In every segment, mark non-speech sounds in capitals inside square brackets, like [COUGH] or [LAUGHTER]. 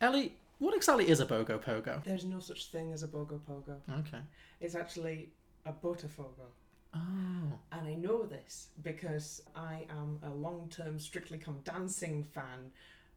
Ellie, what exactly is a Bogo Pogo? There's no such thing as a Bogo Pogo. Okay. It's actually a Botafogo. Oh. And I know this because I am a long term Strictly Come Dancing fan.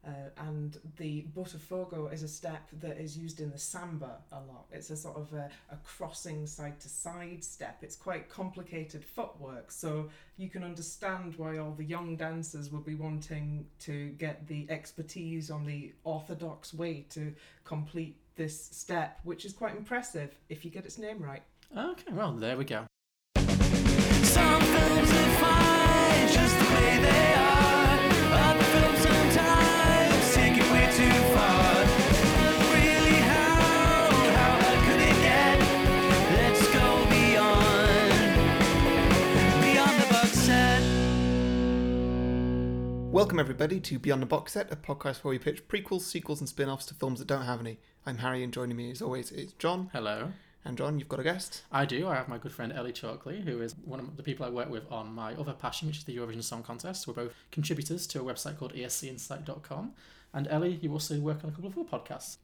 Uh, and the Botafogo is a step that is used in the samba a lot. It's a sort of a, a crossing side to side step. It's quite complicated footwork, so you can understand why all the young dancers would be wanting to get the expertise on the orthodox way to complete this step, which is quite impressive if you get its name right. Okay, well, there we go. Some films are fine just the way they are. Welcome, everybody, to Beyond the Box Set, a podcast where we pitch prequels, sequels, and spin offs to films that don't have any. I'm Harry, and joining me as always is John. Hello. And John, you've got a guest. I do. I have my good friend Ellie Chalkley, who is one of the people I work with on my other passion, which is the Eurovision Song Contest. We're both contributors to a website called escinsight.com. And Ellie, you also work on a couple of other podcasts.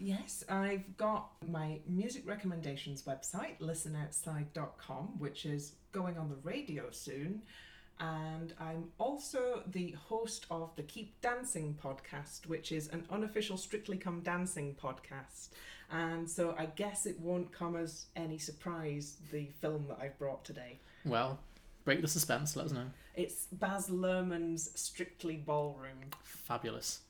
Yes, I've got my music recommendations website, listenoutside.com, which is going on the radio soon. And I'm also the host of the Keep Dancing podcast, which is an unofficial Strictly Come Dancing podcast. And so I guess it won't come as any surprise the film that I've brought today. Well, break the suspense, let us know. It's Baz Luhrmann's Strictly Ballroom. Fabulous.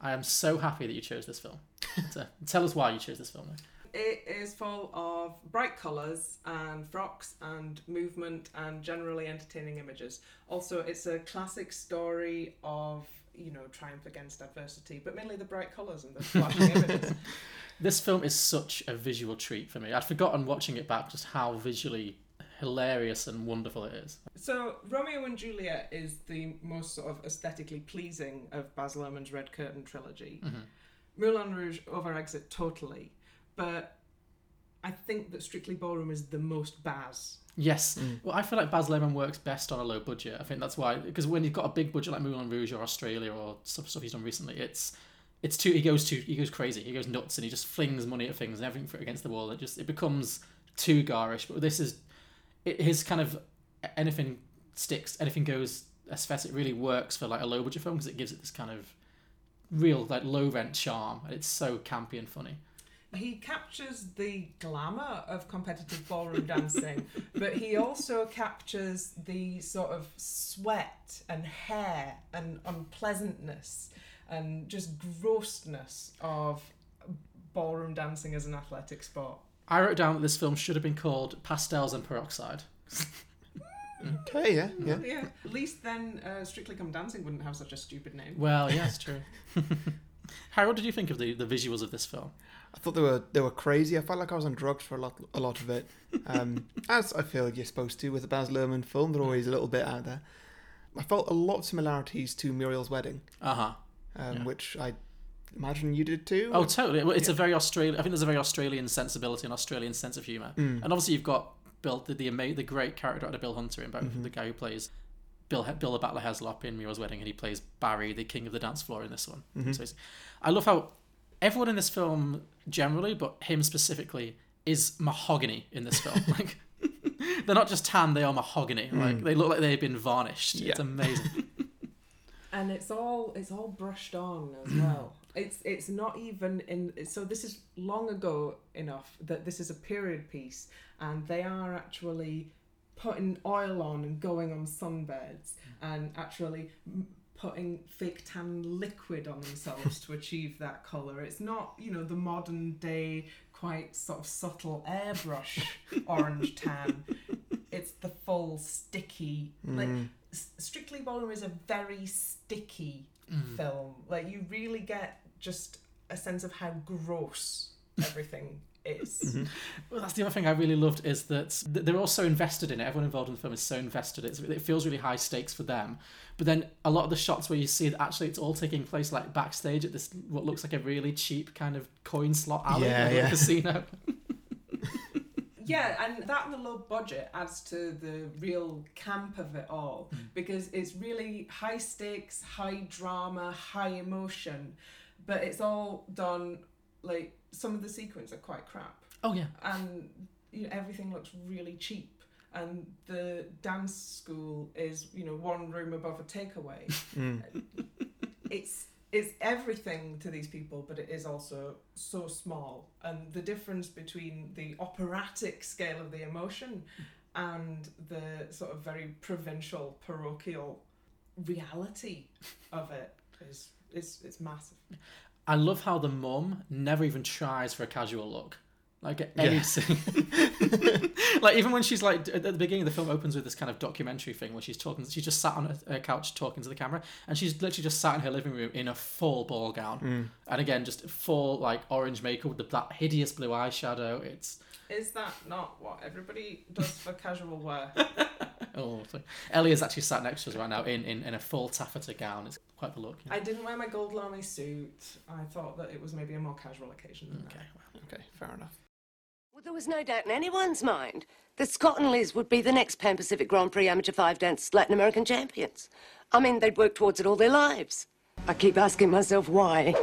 I am so happy that you chose this film. [LAUGHS] Tell us why you chose this film. Though. It is full of bright colours and frocks and movement and generally entertaining images. Also, it's a classic story of, you know, triumph against adversity, but mainly the bright colours and the [LAUGHS] flashing images. This film is such a visual treat for me. I'd forgotten watching it back just how visually hilarious and wonderful it is. So, Romeo and Juliet is the most sort of aesthetically pleasing of Baz Luhrmann's Red Curtain trilogy. Mm-hmm. Moulin Rouge overeggs it totally, but I think that Strictly Ballroom is the most Baz. Yes. Mm. Well, I feel like Baz Luhrmann works best on a low budget. I think that's why, because when you've got a big budget like Moulin Rouge or Australia or stuff, stuff he's done recently, it's it's too he goes too he goes crazy, he goes nuts, and he just flings money at things and everything for- against the wall. It just it becomes too garish. But this is it, his kind of anything sticks, anything goes aesthetic really works for like a low budget film because it gives it this kind of real like low rent charm, and it's so campy and funny. He captures the glamour of competitive ballroom dancing, but he also captures the sort of sweat and hair and unpleasantness and just grossness of ballroom dancing as an athletic sport. I wrote down that this film should have been called Pastels and Peroxide. [LAUGHS] Okay, yeah, yeah. Yeah, at least then uh, Strictly Come Dancing wouldn't have such a stupid name. Well, yeah, it's true. [LAUGHS] Harry, what did you think of the, the visuals of this film? I thought they were they were crazy. I felt like I was on drugs for a lot a lot of it. Um, [LAUGHS] as I feel you're supposed to with a Baz Luhrmann film, they're always a little bit out there. I felt a lot of similarities to Muriel's Wedding, Uh huh. um, Yeah. which I imagine you did too. Oh, totally. Well, It's a very Australian. I think there's a very Australian sensibility and Australian sense of humor. Mm. And obviously, you've got Bill, the the, ama- the great character actor Bill Hunter in both. Mm-hmm. The guy who plays Bill Bill the Battler Heslop in Muriel's Wedding, and he plays Barry, the king of the dance floor, in this one. Mm-hmm. So I love how everyone in this film generally, but him specifically, is mahogany in this film. [LAUGHS] like they're not just tan; they are mahogany. Like they look like they've been varnished. It's Mm. Amazing. [LAUGHS] and it's all it's all brushed on as well [CLEARS THROAT] it's it's not even in so this is long ago enough that this is a period piece and they are actually putting oil on and going on sunbeds and actually m- putting fake tan liquid on themselves to achieve that color it's not you know the modern day quite sort of subtle airbrush [LAUGHS] orange tan. It's the full sticky like mm. Strictly Ballroom is a very sticky mm. film. Like you really get just a sense of how gross everything is. Mm-hmm. Well, that's the other thing I really loved is that they're all so invested in it. Everyone involved in the film is so invested. It's, it feels really high stakes for them. But then a lot of the shots where you see that actually it's all taking place like backstage at this what looks like a really cheap kind of coin slot alley Yeah, at a yeah. casino. [LAUGHS] Yeah, and that and the low budget adds to the real camp of it all hmm. because it's really high stakes, high drama, high emotion. but it's all done like some of the sequences are quite crap, Oh yeah. and you know, everything looks really cheap. And the dance school is, you know, one room above a takeaway. [LAUGHS] Mm. it's it's everything to these people, but it is also so small. And the difference between the operatic scale of the emotion and the sort of very provincial, parochial reality of it is it's it's massive. I love how the mum never even tries for a casual look. Like at any Yeah. scene. [LAUGHS] like even when she's like at the beginning of the film opens with this kind of documentary thing where she's talking she's just sat on a, a couch talking to the camera and she's literally just sat in her living room in a full ball gown Mm. and again just full like orange makeup with the, that hideous blue eyeshadow it's Is that not what everybody does for casual wear? [LAUGHS] oh so Ellie is actually sat next to us right now in, in, in a full taffeta gown it's quite the look I didn't wear my gold lame suit. I thought that it was maybe a more casual occasion than okay that. well. Okay, fair enough. Well, there was no doubt in anyone's mind that Scott and Liz would be the next Pan Pacific Grand Prix Amateur Five Dance Latin American champions. I mean, they'd worked towards it all their lives. I keep asking myself why.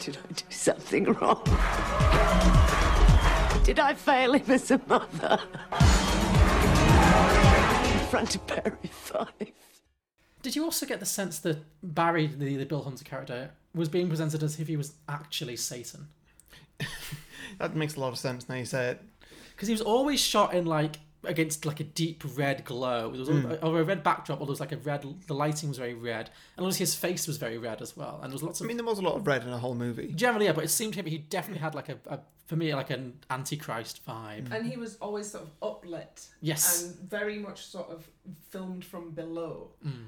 Did I do something wrong? Did I fail him as a mother? In front of Barry Fife. Did you also get the sense that Barry, the, the Bill Hunter character, was being presented as if he was actually Satan? [LAUGHS] That makes a lot of sense now you say it. Because he was always shot in like against like a deep red glow. There was over hmm. a red backdrop, or there was like a red. The lighting was very red, and obviously his face was very red as well. And there was lots of. I mean, there was a lot of red in a whole movie. generally, yeah, but it seemed to him he definitely had like a, a for me like an antichrist vibe. And he was always sort of uplit. Yes. And very much sort of filmed from below. Mm.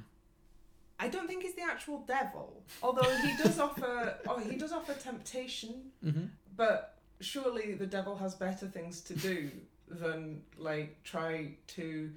I don't think he's the actual devil, although he does offer. [LAUGHS] Oh, he does offer temptation, mm-hmm. but surely the devil has better things to do than like try to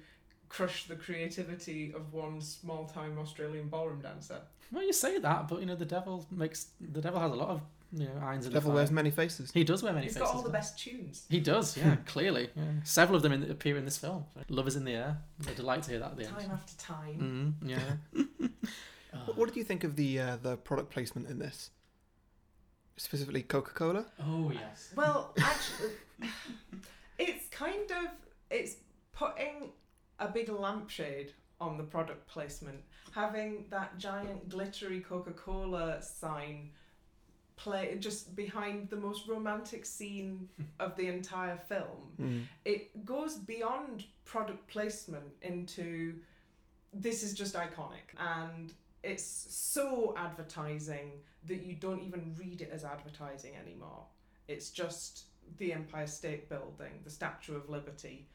crush the creativity of one small-time Australian ballroom dancer. Well, you say that, but you know the devil makes the devil has a lot of you know irons in Devil fire. wears many faces. He does wear many He's faces. got all the doesn't best tunes. he? He does, yeah, clearly. Yeah. Several of them in, appear in this film. Love is in the air. A delight to hear that at the end. Time after time. Mm, yeah. What, [LAUGHS] what did you think of the uh, the product placement in this? Specifically, Coca Cola. Oh yes. Well, actually, it's kind of it's putting a big lampshade on the product placement, having that giant glittery Coca-Cola sign play just behind the most romantic scene [LAUGHS] of the entire film. Hmm. It goes beyond product placement into this is just iconic and it's so advertising that you don't even read it as advertising anymore. It's just the Empire State Building, the Statue of Liberty,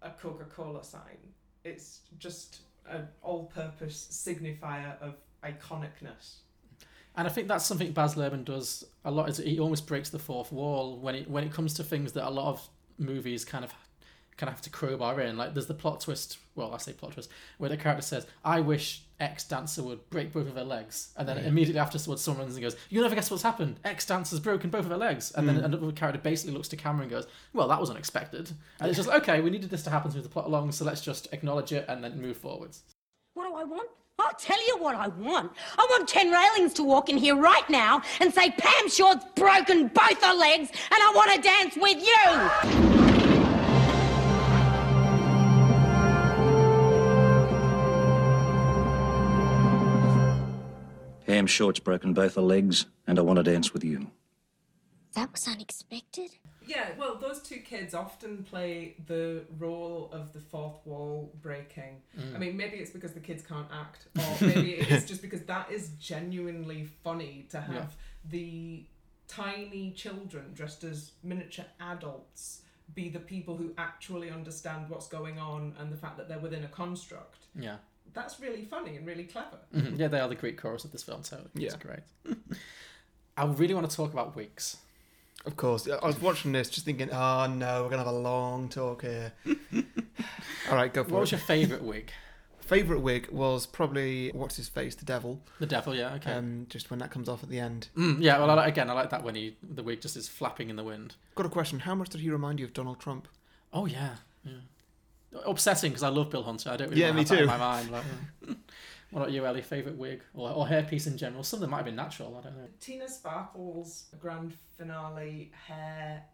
a Coca Cola sign. It's just an all purpose signifier of iconicness. And I think that's something Baz Luhrmann does a lot. Is he almost breaks the fourth wall when it when it comes to things that a lot of movies kind of kind of have to crowbar in. Like there's the plot twist. Well, I say plot twist where the character says, "I wish X dancer would break both of her legs," and then immediately afterwards someone runs and goes, "You'll never guess what's happened. X dancer's broken both of her legs," and then hmm. another character basically looks to camera and goes, "Well, that was unexpected." And it's just okay. We needed this to happen to move the plot along, so let's just acknowledge it and then move forwards. What do I want? I'll tell you what I want. I want Ken Railings to walk in here right now and say, Pam Short's broken both her legs and I want to dance with you. Pam Short's broken both her legs, and I want to dance with you. That was unexpected. Yeah, well, those two kids often play the role of the fourth wall breaking. I mean, maybe it's because the kids can't act, or maybe it's [LAUGHS] just because that is genuinely funny to have the tiny children dressed as miniature adults be the people who actually understand what's going on and the fact that they're within a construct. Yeah. That's really funny and really clever. Mhm. Yeah, they are the Greek chorus of this film, so it's Yeah. great. [LAUGHS] I really want to talk about wigs. Of course. I was watching this, just thinking, oh no, we're gonna have a long talk here. [LAUGHS] All right, go for What it. What was your favourite wig? Favorite wig was probably what's his face, the devil. The devil, yeah, okay. Um, just when that comes off at the end. Mm, yeah, well, I, like- again, I like that when he the wig just is flapping in the wind. Got a question. How much did he remind you of Donald Trump? Oh yeah, yeah. Upsetting because I love Bill Hunter. I don't really Yeah, wanna me have that in too. my mind. Like. [LAUGHS] What about you, Ellie? Favorite wig or, or hairpiece in general? Some of them might have been natural. I don't know. Tina Sparkle's grand finale hair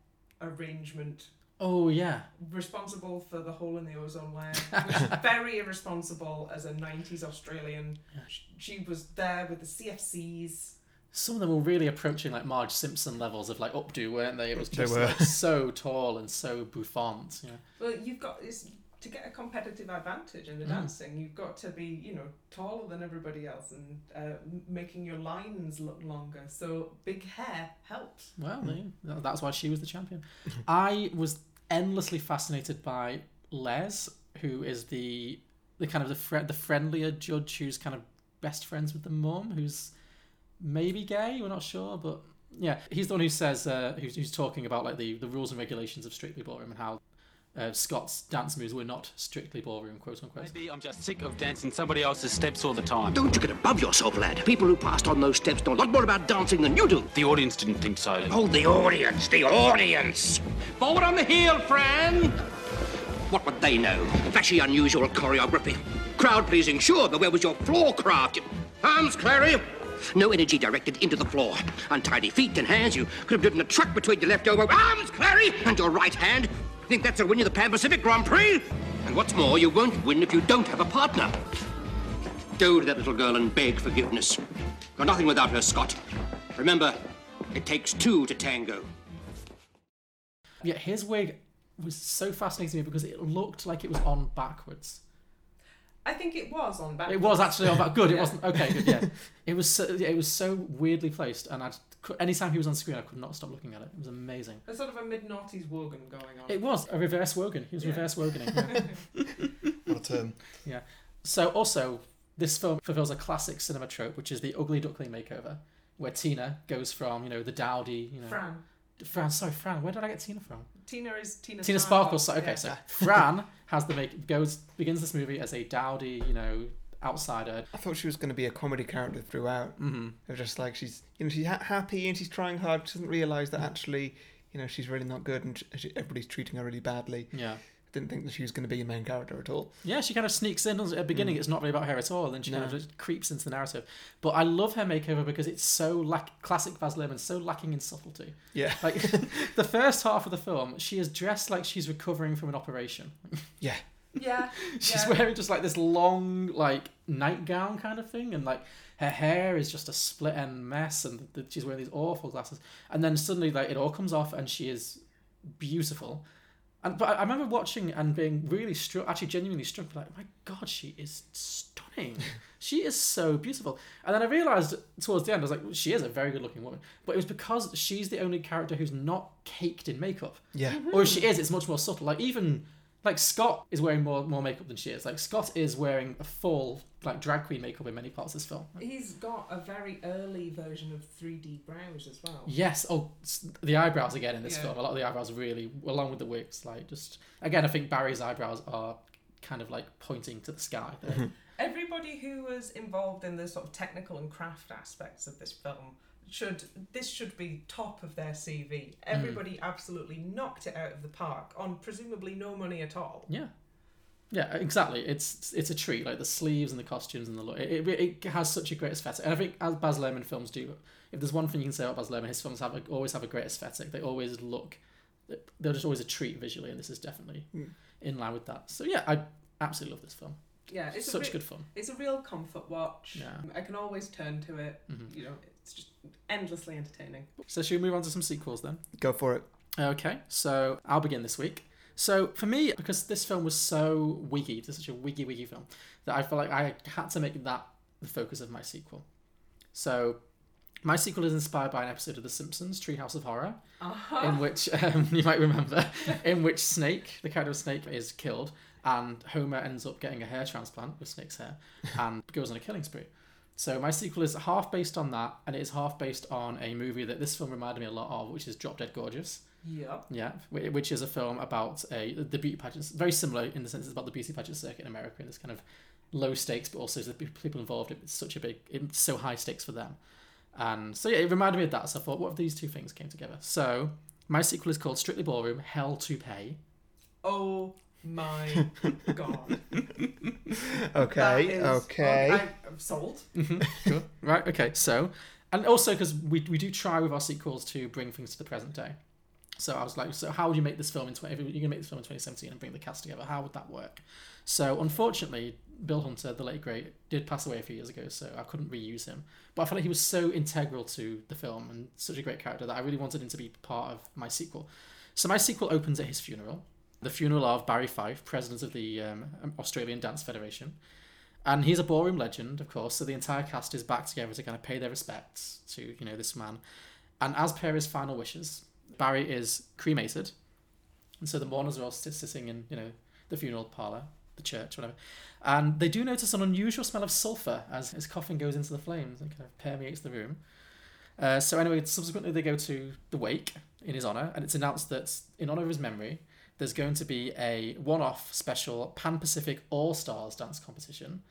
arrangement Oh yeah, responsible for the hole in the ozone layer. was [LAUGHS] very irresponsible as a 90s Australian. Sh- She was there with the CFCs. some of them were really approaching like Marge Simpson levels of like updo, weren't they? It was They just were. like so tall and so bouffant. Yeah. Well, you've got it's, to get a competitive advantage in the Mm. dancing. You've got to be, you know, taller than everybody else and uh, making your lines look longer. So big hair helps. Well, there you- that- that's why she was the champion. [LAUGHS] I was endlessly fascinated by Les, who is the the kind of the fri the friendlier judge who's kind of best friends with the mum, who's maybe gay. We're not sure, but yeah, he's the one who says uh, who's, who's talking about like the, the rules and regulations of Strictly Ballroom and how. Uh, Scott's dance moves were not strictly ballroom, quote unquote. Maybe I'm just sick of dancing somebody else's steps all the time. Don't you get above yourself, lad. People who passed on those steps know a lot more about dancing than you do. The audience didn't think so. Oh, the audience, the audience. Forward on the heel, Fran. What would they know? Flashy, unusual choreography. Crowd pleasing, sure, but where was your floor craft? Arms, Clary. No energy directed into the floor. Untidy feet and hands. You could have driven a truck between your left elbow. Arms, Clary, and your right hand. Think that's a win in the Pan Pacific Grand Prix? And what's more, you won't win if you don't have a partner. Go to that little girl and beg forgiveness. You're nothing without her, Scott. Remember, it takes two to tango. Yeah, his wig was so fascinating to me because it looked like it was on backwards. I think it was on back. It was actually on back. Good. It [LAUGHS] wasn't. Okay. Good. Yeah. [LAUGHS] It was. So, it was so weirdly placed, and I anytime he was on screen, I could not stop looking at it. It was amazing. There's sort of a mid noughties Wogan going on. It was a reverse Wogan. He was Yeah. reverse Woganing. Yeah. [LAUGHS] What a term. yeah. So also, this film fulfills a classic cinema trope, which is the ugly duckling makeover, where Tina goes from you know the dowdy, you know. Fran. Fran. Sorry, Fran. Where did I get Tina from? Tina is Tina. Tina Sparkle. So, okay, yeah. so Fran has the make goes begins this movie as a dowdy, you know, outsider. I thought she was going to be a comedy character throughout. Mm-hmm. It was just like she's, you know, she's ha- happy and she's trying hard. She doesn't realise that actually, you know, she's really not good and she, everybody's treating her really badly. Yeah. Didn't think that she was going to be a main character at all. Yeah, she kind of sneaks in. At the beginning, it's not really about her at all. and she kind of just creeps into the narrative. But I love her makeover because it's so lack classic Baz Luhrmann, so lacking in subtlety. Yeah. Like [LAUGHS] the first half of the film, she is dressed like she's recovering from an operation. Yeah. Yeah. [LAUGHS] She's yeah. wearing just like this long like nightgown kind of thing, and like her hair is just a split end mess, and the, she's wearing these awful glasses. And then suddenly, like it all comes off, and she is beautiful. And but I I remember watching and being really struck, actually genuinely struck, like my God, she is stunning. [LAUGHS] she is so beautiful. And then I realized towards the end, I was like, she is a very good looking woman. But it was because she's the only character who's not caked in makeup. Yeah. Or if she is, it's much more subtle. Like even like Scott is wearing more more makeup than she is. Like Scott is wearing a full like drag queen makeup in many parts of this film. He's got a very early version of 3D brows as well. Yes. Oh, the eyebrows again in this Yeah. film. A lot of the eyebrows really, along with the wigs, like just again. I think Barry's eyebrows are kind of like pointing to the sky. [LAUGHS] Everybody who was involved in the sort of technical and craft aspects of this film should this should be top of their CV. Everybody absolutely knocked it out of the park on presumably no money at all. yeah. Yeah, exactly. It's it's a treat. Like the sleeves and the costumes and the look. It, it, it has such a great aesthetic, and I think as Baz Luhrmann films do, if there's one thing you can say about Baz Luhrmann, his films have a, always have a great aesthetic. They always look, they're just always a treat visually, and this is definitely in line with that. So yeah, I absolutely love this film. Yeah, it's a such re- good fun. It's a real comfort watch. Yeah. I can always turn to it. Mm-hmm. You know, it's just endlessly entertaining. So should we move on to some sequels then? Go for it. Okay, so I'll begin this week. So for me, because this film was so wiggy, it's such a wiggy wiggy film, that I felt like I had to make that the focus of my sequel. So my sequel is inspired by an episode of The Simpsons, Treehouse of Horror, in which [LAUGHS] um, you might remember, in which Snake, the character of Snake, is killed, and Homer ends up getting a hair transplant with Snake's hair, and goes on a killing spree. So my sequel is half based on that, and it is half based on a movie that this film reminded me a lot of, which is Drop Dead Gorgeous. Yep. Yeah, which is a film about a the beauty pageants. Very similar in the sense it's about the beauty pageant circuit in America and it's kind of low stakes, but also the people involved. It's such a big, it's so high stakes for them. And so yeah, it reminded me of that. So I thought, what if these two things came together? So my sequel is called Strictly Ballroom: Hell to Pay. Oh my god. [LAUGHS] Okay, That is- okay. I, I'm sold. Mm-hmm, cool. [LAUGHS] Right. Okay. So, and also because we we do try with our sequels to bring things to the present day. So I was like, so how would you make this film in 20, if you're gonna make this film in 2017 and bring the cast together? How would that work? So unfortunately, Bill Hunter, the late great, did pass away a few years ago, so I couldn't reuse him. But I felt like he was so integral to the film and such a great character that I really wanted him to be part of my sequel. So my sequel opens at his funeral, the funeral of Barry Fife, president of the um, Australian Dance Federation. And he's a ballroom legend, of course, so the entire cast is back together to kind of pay their respects to, you know, this man. And as per his final wishes, Barry is cremated. And so the mourners are all sitting in, you know, the funeral parlour, the church, whatever. And they do notice an unusual smell of sulphur as his coffin goes into the flames and kind of permeates the room. Uh, so anyway, subsequently they go to the wake in his honour, and it's announced that in honour of his memory, there's going to be a one-off special Pan-Pacific All-Stars dance competition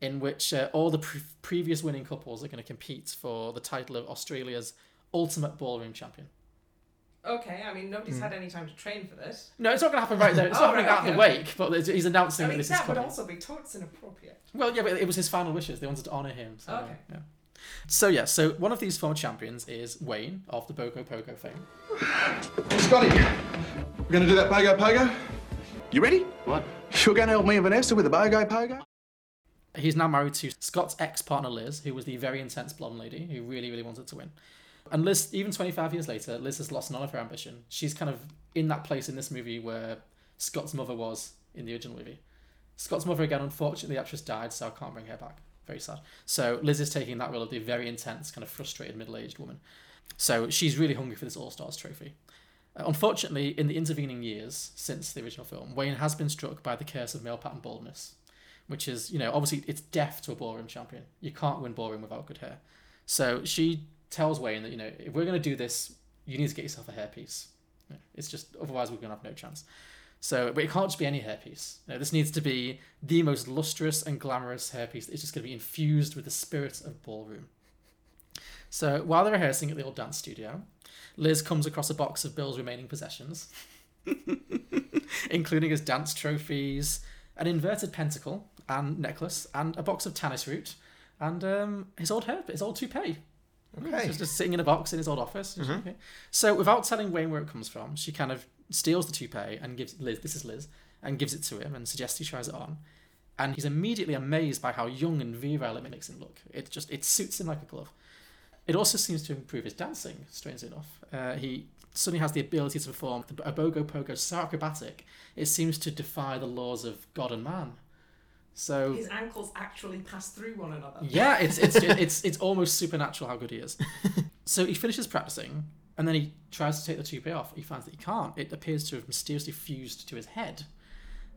in which uh, all the pre- previous winning couples are going to compete for the title of Australia's ultimate ballroom champion. Okay, I mean nobody's Mm. had any time to train for this. No, it's not going to happen right there. It's [LAUGHS] Oh, not happening right, at the wake, but he's announcing that this is. I that mean would also be totes inappropriate. Well, yeah, but it was his final wishes. They wanted to honour him. So, Okay. Yeah. So yeah, so one of these former champions is Wayne of the Bogo Pogo fame. Scotty, we're going to do that pogo pogo? You ready? What? You're going to help me and Vanessa with the pogo pogo? He's now married to Scott's ex-partner Liz, who was the very intense blonde lady who really, really wanted to win. And Liz, even 25 years later, Liz has lost none of her ambition. She's kind of in that place in this movie where Scott's mother was in the original movie. Scott's mother, again, unfortunately, the actress died, so I can't bring her back. Very sad. So Liz is taking that role of the very intense, kind of frustrated middle-aged woman. So she's really hungry for this All Stars trophy. Uh, unfortunately, in the intervening years since the original film, Wayne has been struck by the curse of male pattern baldness, which is, you know, obviously it's death to a ballroom champion. You can't win ballroom without good hair. So she tells Wayne that, you know, if we're going to do this, you need to get yourself a hairpiece. It's just, otherwise, we're going to have no chance. So, but it can't just be any hairpiece. Know, this needs to be the most lustrous and glamorous hairpiece. It's just going to be infused with the spirit of ballroom. So while they're rehearsing at the old dance studio, Liz comes across a box of Bill's remaining possessions, [LAUGHS] including his dance trophies, an inverted pentacle and necklace, and a box of tannis root, and um, his old hair, his old toupee. Okay. Just, just sitting in a box in his old office. Mhm. Okay. So without telling Wayne where it comes from, she kind of steals the toupee and gives Liz, this is Liz, and gives it to him and suggests he tries it on. And he's immediately amazed by how young and virile it makes him look. It just it suits him like a glove. It also seems to improve his dancing, strangely enough. Uh, he suddenly has the ability to perform a bogo pogo so acrobatic, it seems to defy the laws of God and man. So His ankles actually pass through one another. yeah, it's it's [LAUGHS] it's it's almost supernatural how good he is. so he finishes practicing, and then he tries to take the toupee off. He finds that he can't. It appears to have mysteriously fused to his head,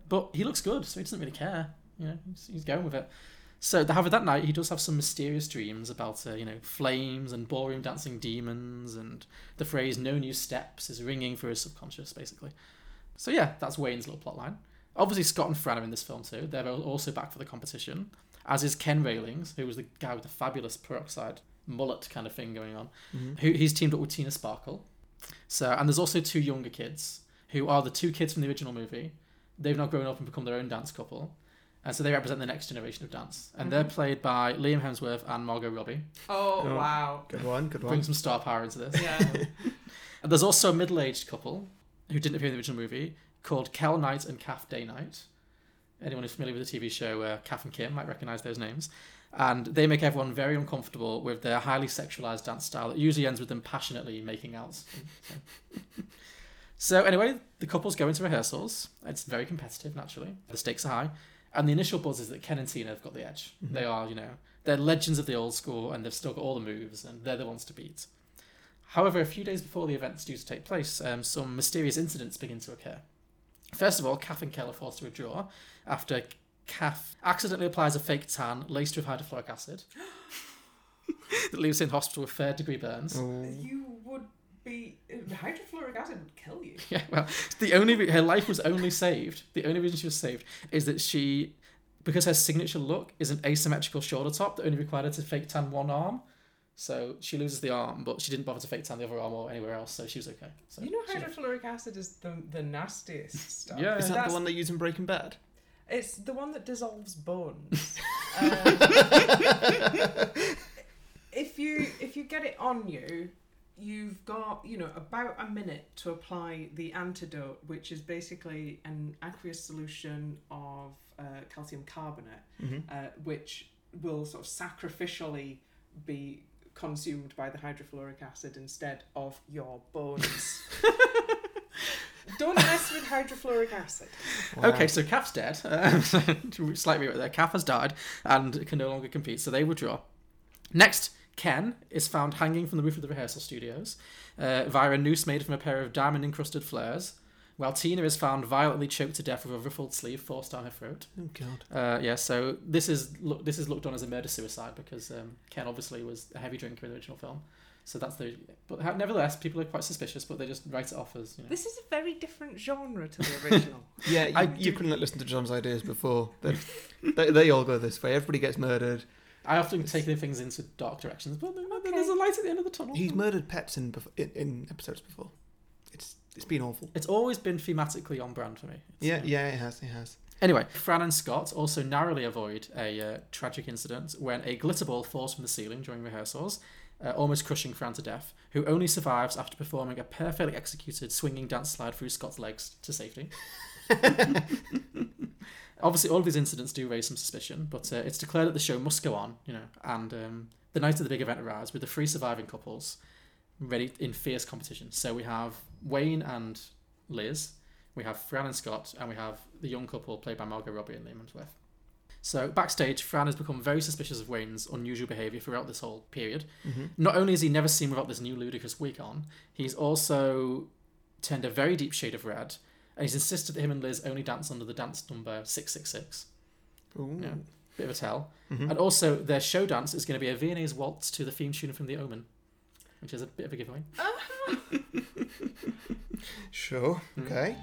but he looks good, so he doesn't really care. You know, he's, he's going with it. So, however, that night he does have some mysterious dreams about, uh, you know, flames and ballroom dancing demons, and the phrase "no new steps" is ringing through his subconscious, basically. So yeah, that's Wayne's little plotline. Obviously, Scott and Fran are in this film too. They're also back for the competition, as is Ken Railings, who was the guy with the fabulous peroxide mullet kind of thing going on. Mhm. Who he's teamed up with Tina Sparkle. So, and there's also two younger kids who are the two kids from the original movie. They've now grown up and become their own dance couple. And so they represent the next generation of dance. And they're Mhm. played by Liam Hemsworth and Margot Robbie. Oh, Oh, wow. Good one, good one. Bring some star power into this. Yeah. And [LAUGHS] there's also a middle-aged couple who didn't appear in the original movie called Kel Knight and Kath Day Knight. Anyone who's familiar with the TV show uh, Kath and Kim might recognise those names. And they make everyone very uncomfortable with their highly sexualized dance style that usually ends with them passionately making out. So. so anyway, the couples go into rehearsals. It's very competitive, naturally. The stakes are high. And the initial buzz is that Ken and Tina have got the edge. Mhm. They are, you know, they're legends of the old school and they've still got all the moves and they're the ones to beat. However, a few days before the event's due to take place, um, some mysterious incidents begin to occur. First of all, Kath and Kel are forced to withdraw after Kath accidentally applies a fake tan laced with hydrofluoric acid that leaves her in hospital with third degree burns. Oh. You would be. Hydrofluoric acid would kill you. [LAUGHS] Yeah, well, the only re- her life was only saved. The only reason she was saved is that she, because her signature look is an asymmetrical shoulder top that only required her to fake tan one arm. So she loses the arm, but she didn't bother to fake tan the other arm or anywhere else, so she was okay. So You know, she- hydrofluoric acid is the, the nastiest [LAUGHS] stuff. Yeah. Is that That's- the one they use in Breaking Bad? It's the one that dissolves bones. [LAUGHS] if you if you get it on you, you've got you know about a minute to apply the antidote, which is basically an aqueous solution of uh, calcium carbonate, Mhm. uh, which will sort of sacrificially be consumed by the hydrofluoric acid instead of your bones. [LAUGHS] [LAUGHS] Don't mess with hydrofluoric acid. Okay, so Kath's dead. Um, [LAUGHS] slightly right there. Kath has died and can no longer compete, so they withdraw. Next, Ken is found hanging from the roof of the rehearsal studios uh, via a noose made from a pair of diamond encrusted flares, while Tina is found violently choked to death with a ruffled sleeve forced down her throat. Oh god. Uh, yeah, so this is look, this is looked on as a murder suicide because um, Ken obviously was a heavy drinker in the original film. So that's the. But ha- nevertheless, people are quite suspicious, but they just write it off as you know. This is a very different genre to the original. [LAUGHS] Yeah, you, I you couldn't listen to John's ideas before. They, they, they all go this way. Everybody gets murdered. I often take things into dark directions, but there- there's a light at the end of the tunnel. He's murdered pets in, in in episodes before. It's been awful. It's always been thematically on brand for me. It's, Yeah, uh, yeah, it has, it has. Anyway, Fran and Scott also narrowly avoid a uh, tragic incident when a glitter ball falls from the ceiling during rehearsals, uh, almost crushing Fran to death, who only survives after performing a perfectly executed swinging dance slide through Scott's legs to safety. [LAUGHS] Obviously, all of these incidents do raise some suspicion, but uh, it's declared that the show must go on, you know, and um, the night of the big event arrives with the three surviving couples ready in fierce competition. So we have Wayne and Liz, we have Fran and Scott, and we have the young couple played by Margot Robbie and Liam Hemsworth. So backstage, Fran has become very suspicious of Wayne's unusual behaviour throughout this whole period. Mhm. Not only has he never seen without this new ludicrous wig on, he's also turned a very deep shade of red, and he's insisted that him and Liz only dance under the dance number six six six. Bit of a tell. Mhm. And also, their show dance is going to be a Viennese waltz to the theme tune from The Omen, which is a bit of a giveaway. [LAUGHS] Sure. Mm. Okay.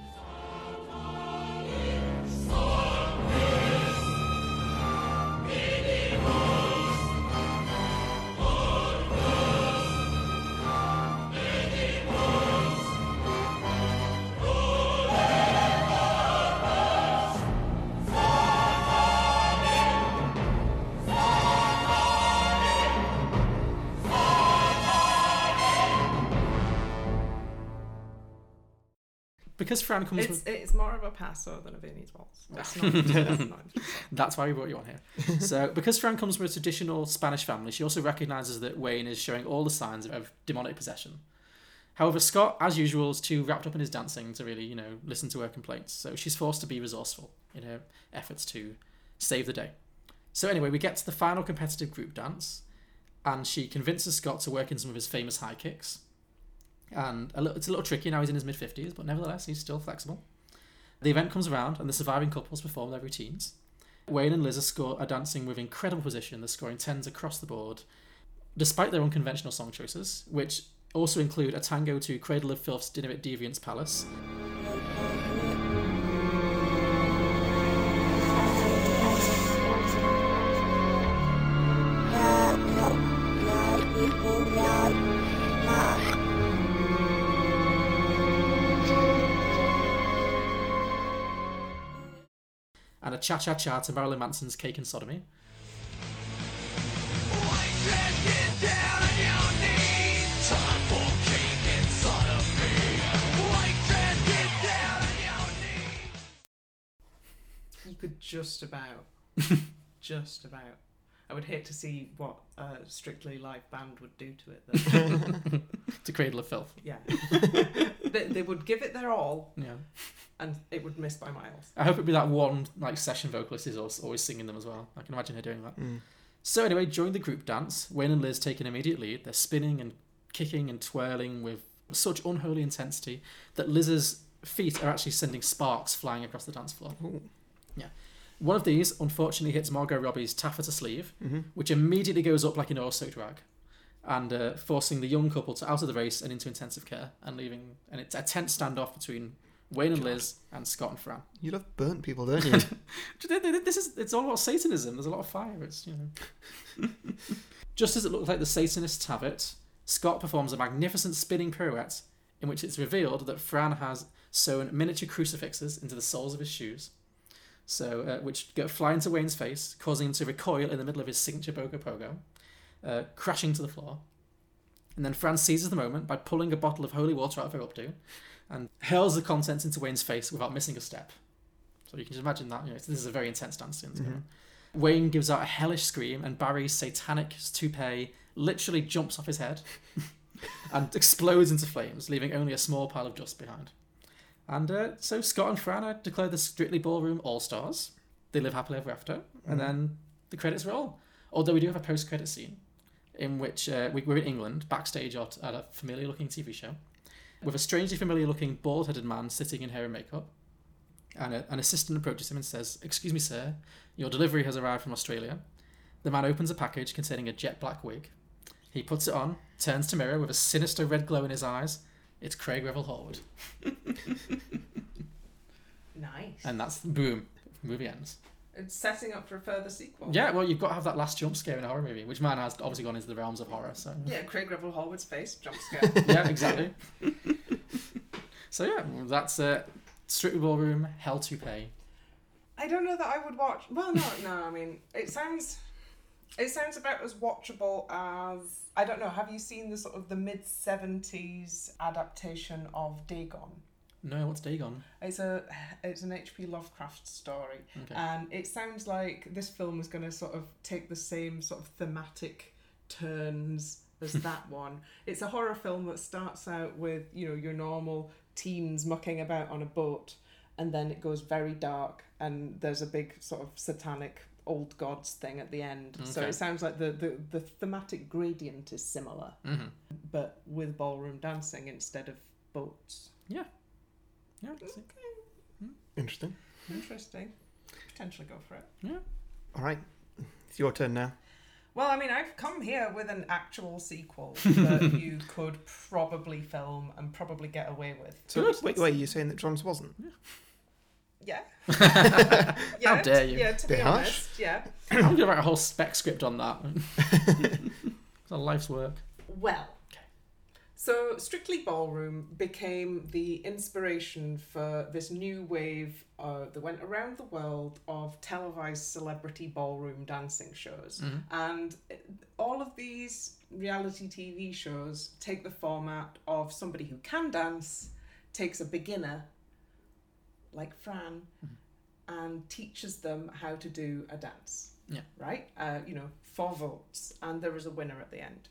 Because Fran comes It's, with. it's more of a paso than a Viennese waltz. [LAUGHS] That's not, that's [LAUGHS] not That's why we brought you on here. so, because Fran comes from a traditional Spanish family, she also recognizes that Wayne is showing all the signs of demonic possession. However, Scott, as usual, is too wrapped up in his dancing to really, you know, listen to her complaints. So she's forced to be resourceful in her efforts to save the day. So anyway, we get to the final competitive group dance, and she convinces Scott to work in some of his famous high kicks. And a little, it's a little tricky now. He's in his mid fifties, but nevertheless, he's still flexible. The event comes around, and the surviving couples perform their routines. Wayne and Liz are, score, are dancing with incredible position. They're scoring tens across the board, despite their unconventional song choices, which also include a tango to Cradle of Filth's Dinner at Deviant's Palace. A cha cha cha to Marilyn Manson's Cake and Sodomy. You could just about, [LAUGHS] just about. I would hate to see what a strictly live band would do to it. Though. [LAUGHS] to Cradle of Filth. yeah, they, they would give it their all, Yeah. and it would miss by miles. I hope it'd be that one like session vocalist is always, always singing them as well. I can imagine her doing that. Mm. So anyway, during the group dance, Wayne and Liz take an immediate lead. They're spinning and kicking and twirling with such unholy intensity that Liz's feet are actually sending sparks flying across the dance floor. Yeah. One of these, unfortunately, hits Margot Robbie's taffeta sleeve, Mhm. which immediately goes up like an oil-soaked rag, and uh, forcing the young couple to out of the race and into intensive care, and leaving. And it's a tense standoff between Wayne and Liz and Scott and Fran. You love burnt people, don't you? [LAUGHS] This is it's all about Satanism. There's a lot of fire. It's you know. [LAUGHS] Just as it looks like the Satanists have it, Scott performs a magnificent spinning pirouette in which it's revealed that Fran has sewn miniature crucifixes into the soles of his shoes, so uh, which go fly into Wayne's face, causing him to recoil in the middle of his signature Bogo Pogo, uh, crashing to the floor. And then Fran seizes the moment by pulling a bottle of holy water out of her updo and hurls the contents into Wayne's face without missing a step. So you can just imagine that. You know, this is a very intense dance scene. on. Wayne gives out a hellish scream, and Barry's satanic toupee literally jumps off his head [LAUGHS] and explodes into flames, leaving only a small pile of dust behind. And uh, so Scott and Fran are declared the Strictly Ballroom All Stars. They live happily ever after, and then the credits roll. Although we do have a post-credit scene in which uh, we, we're in England, backstage at, at a familiar-looking TV show, with a strangely familiar-looking bald-headed man sitting in hair and makeup. And a, an assistant approaches him and says, "Excuse me, sir, your delivery has arrived from Australia." The man opens a package containing a jet black wig. He puts it on, turns to mirror with a sinister red glow in his eyes. It's Craig Revel Horwood, [LAUGHS] Nice. and that's boom. Movie ends. It's setting up for a further sequel. Yeah, well, you've got to have that last jump scare in a horror movie, which man has obviously gone into the realms of horror. So Yeah, Craig Revel Horwood's face, jump scare. [LAUGHS] yeah, exactly. [LAUGHS] so yeah, well, that's uh, Strictly Ballroom, Hell to Pay. I don't know that I would watch. Well, no, no. I mean, it sounds, it sounds about as watchable as I don't know. Have you seen the sort of the mid seventies adaptation of Dagon? No, what's Dagon? It's a it's an H.P. Lovecraft story, Okay. and it sounds like this film is going to sort of take the same sort of thematic turns as [LAUGHS] that one. It's a horror film that starts out with you know your normal teens mucking about on a boat, and then it goes very dark, and there's a big sort of satanic old gods thing at the end. So it sounds like the, the, the thematic gradient is similar, Mhm. but with ballroom dancing instead of boats. Yeah. Yeah. I can see. Interesting. Interesting. Potentially go for it. Yeah. All right, it's your turn now. Well, I mean, I've come here with an actual sequel that [LAUGHS] you could probably film and probably get away with. So wait, wait, you're saying that John's wasn't? Yeah. [LAUGHS] How Yeah, dare you? Yeah, to be Bit harsh. honest, yeah. I'm going to write a whole spec script on that. [LAUGHS] it's a life's work. Well, so Strictly Ballroom became the inspiration for this new wave uh, that went around the world of televised celebrity ballroom dancing shows. And all of these reality TV shows take the format of somebody who can dance, takes a beginner, like Fran, and teaches them how to do a dance. Yeah. Right? Uh, you know, four votes, and there is a winner at the end.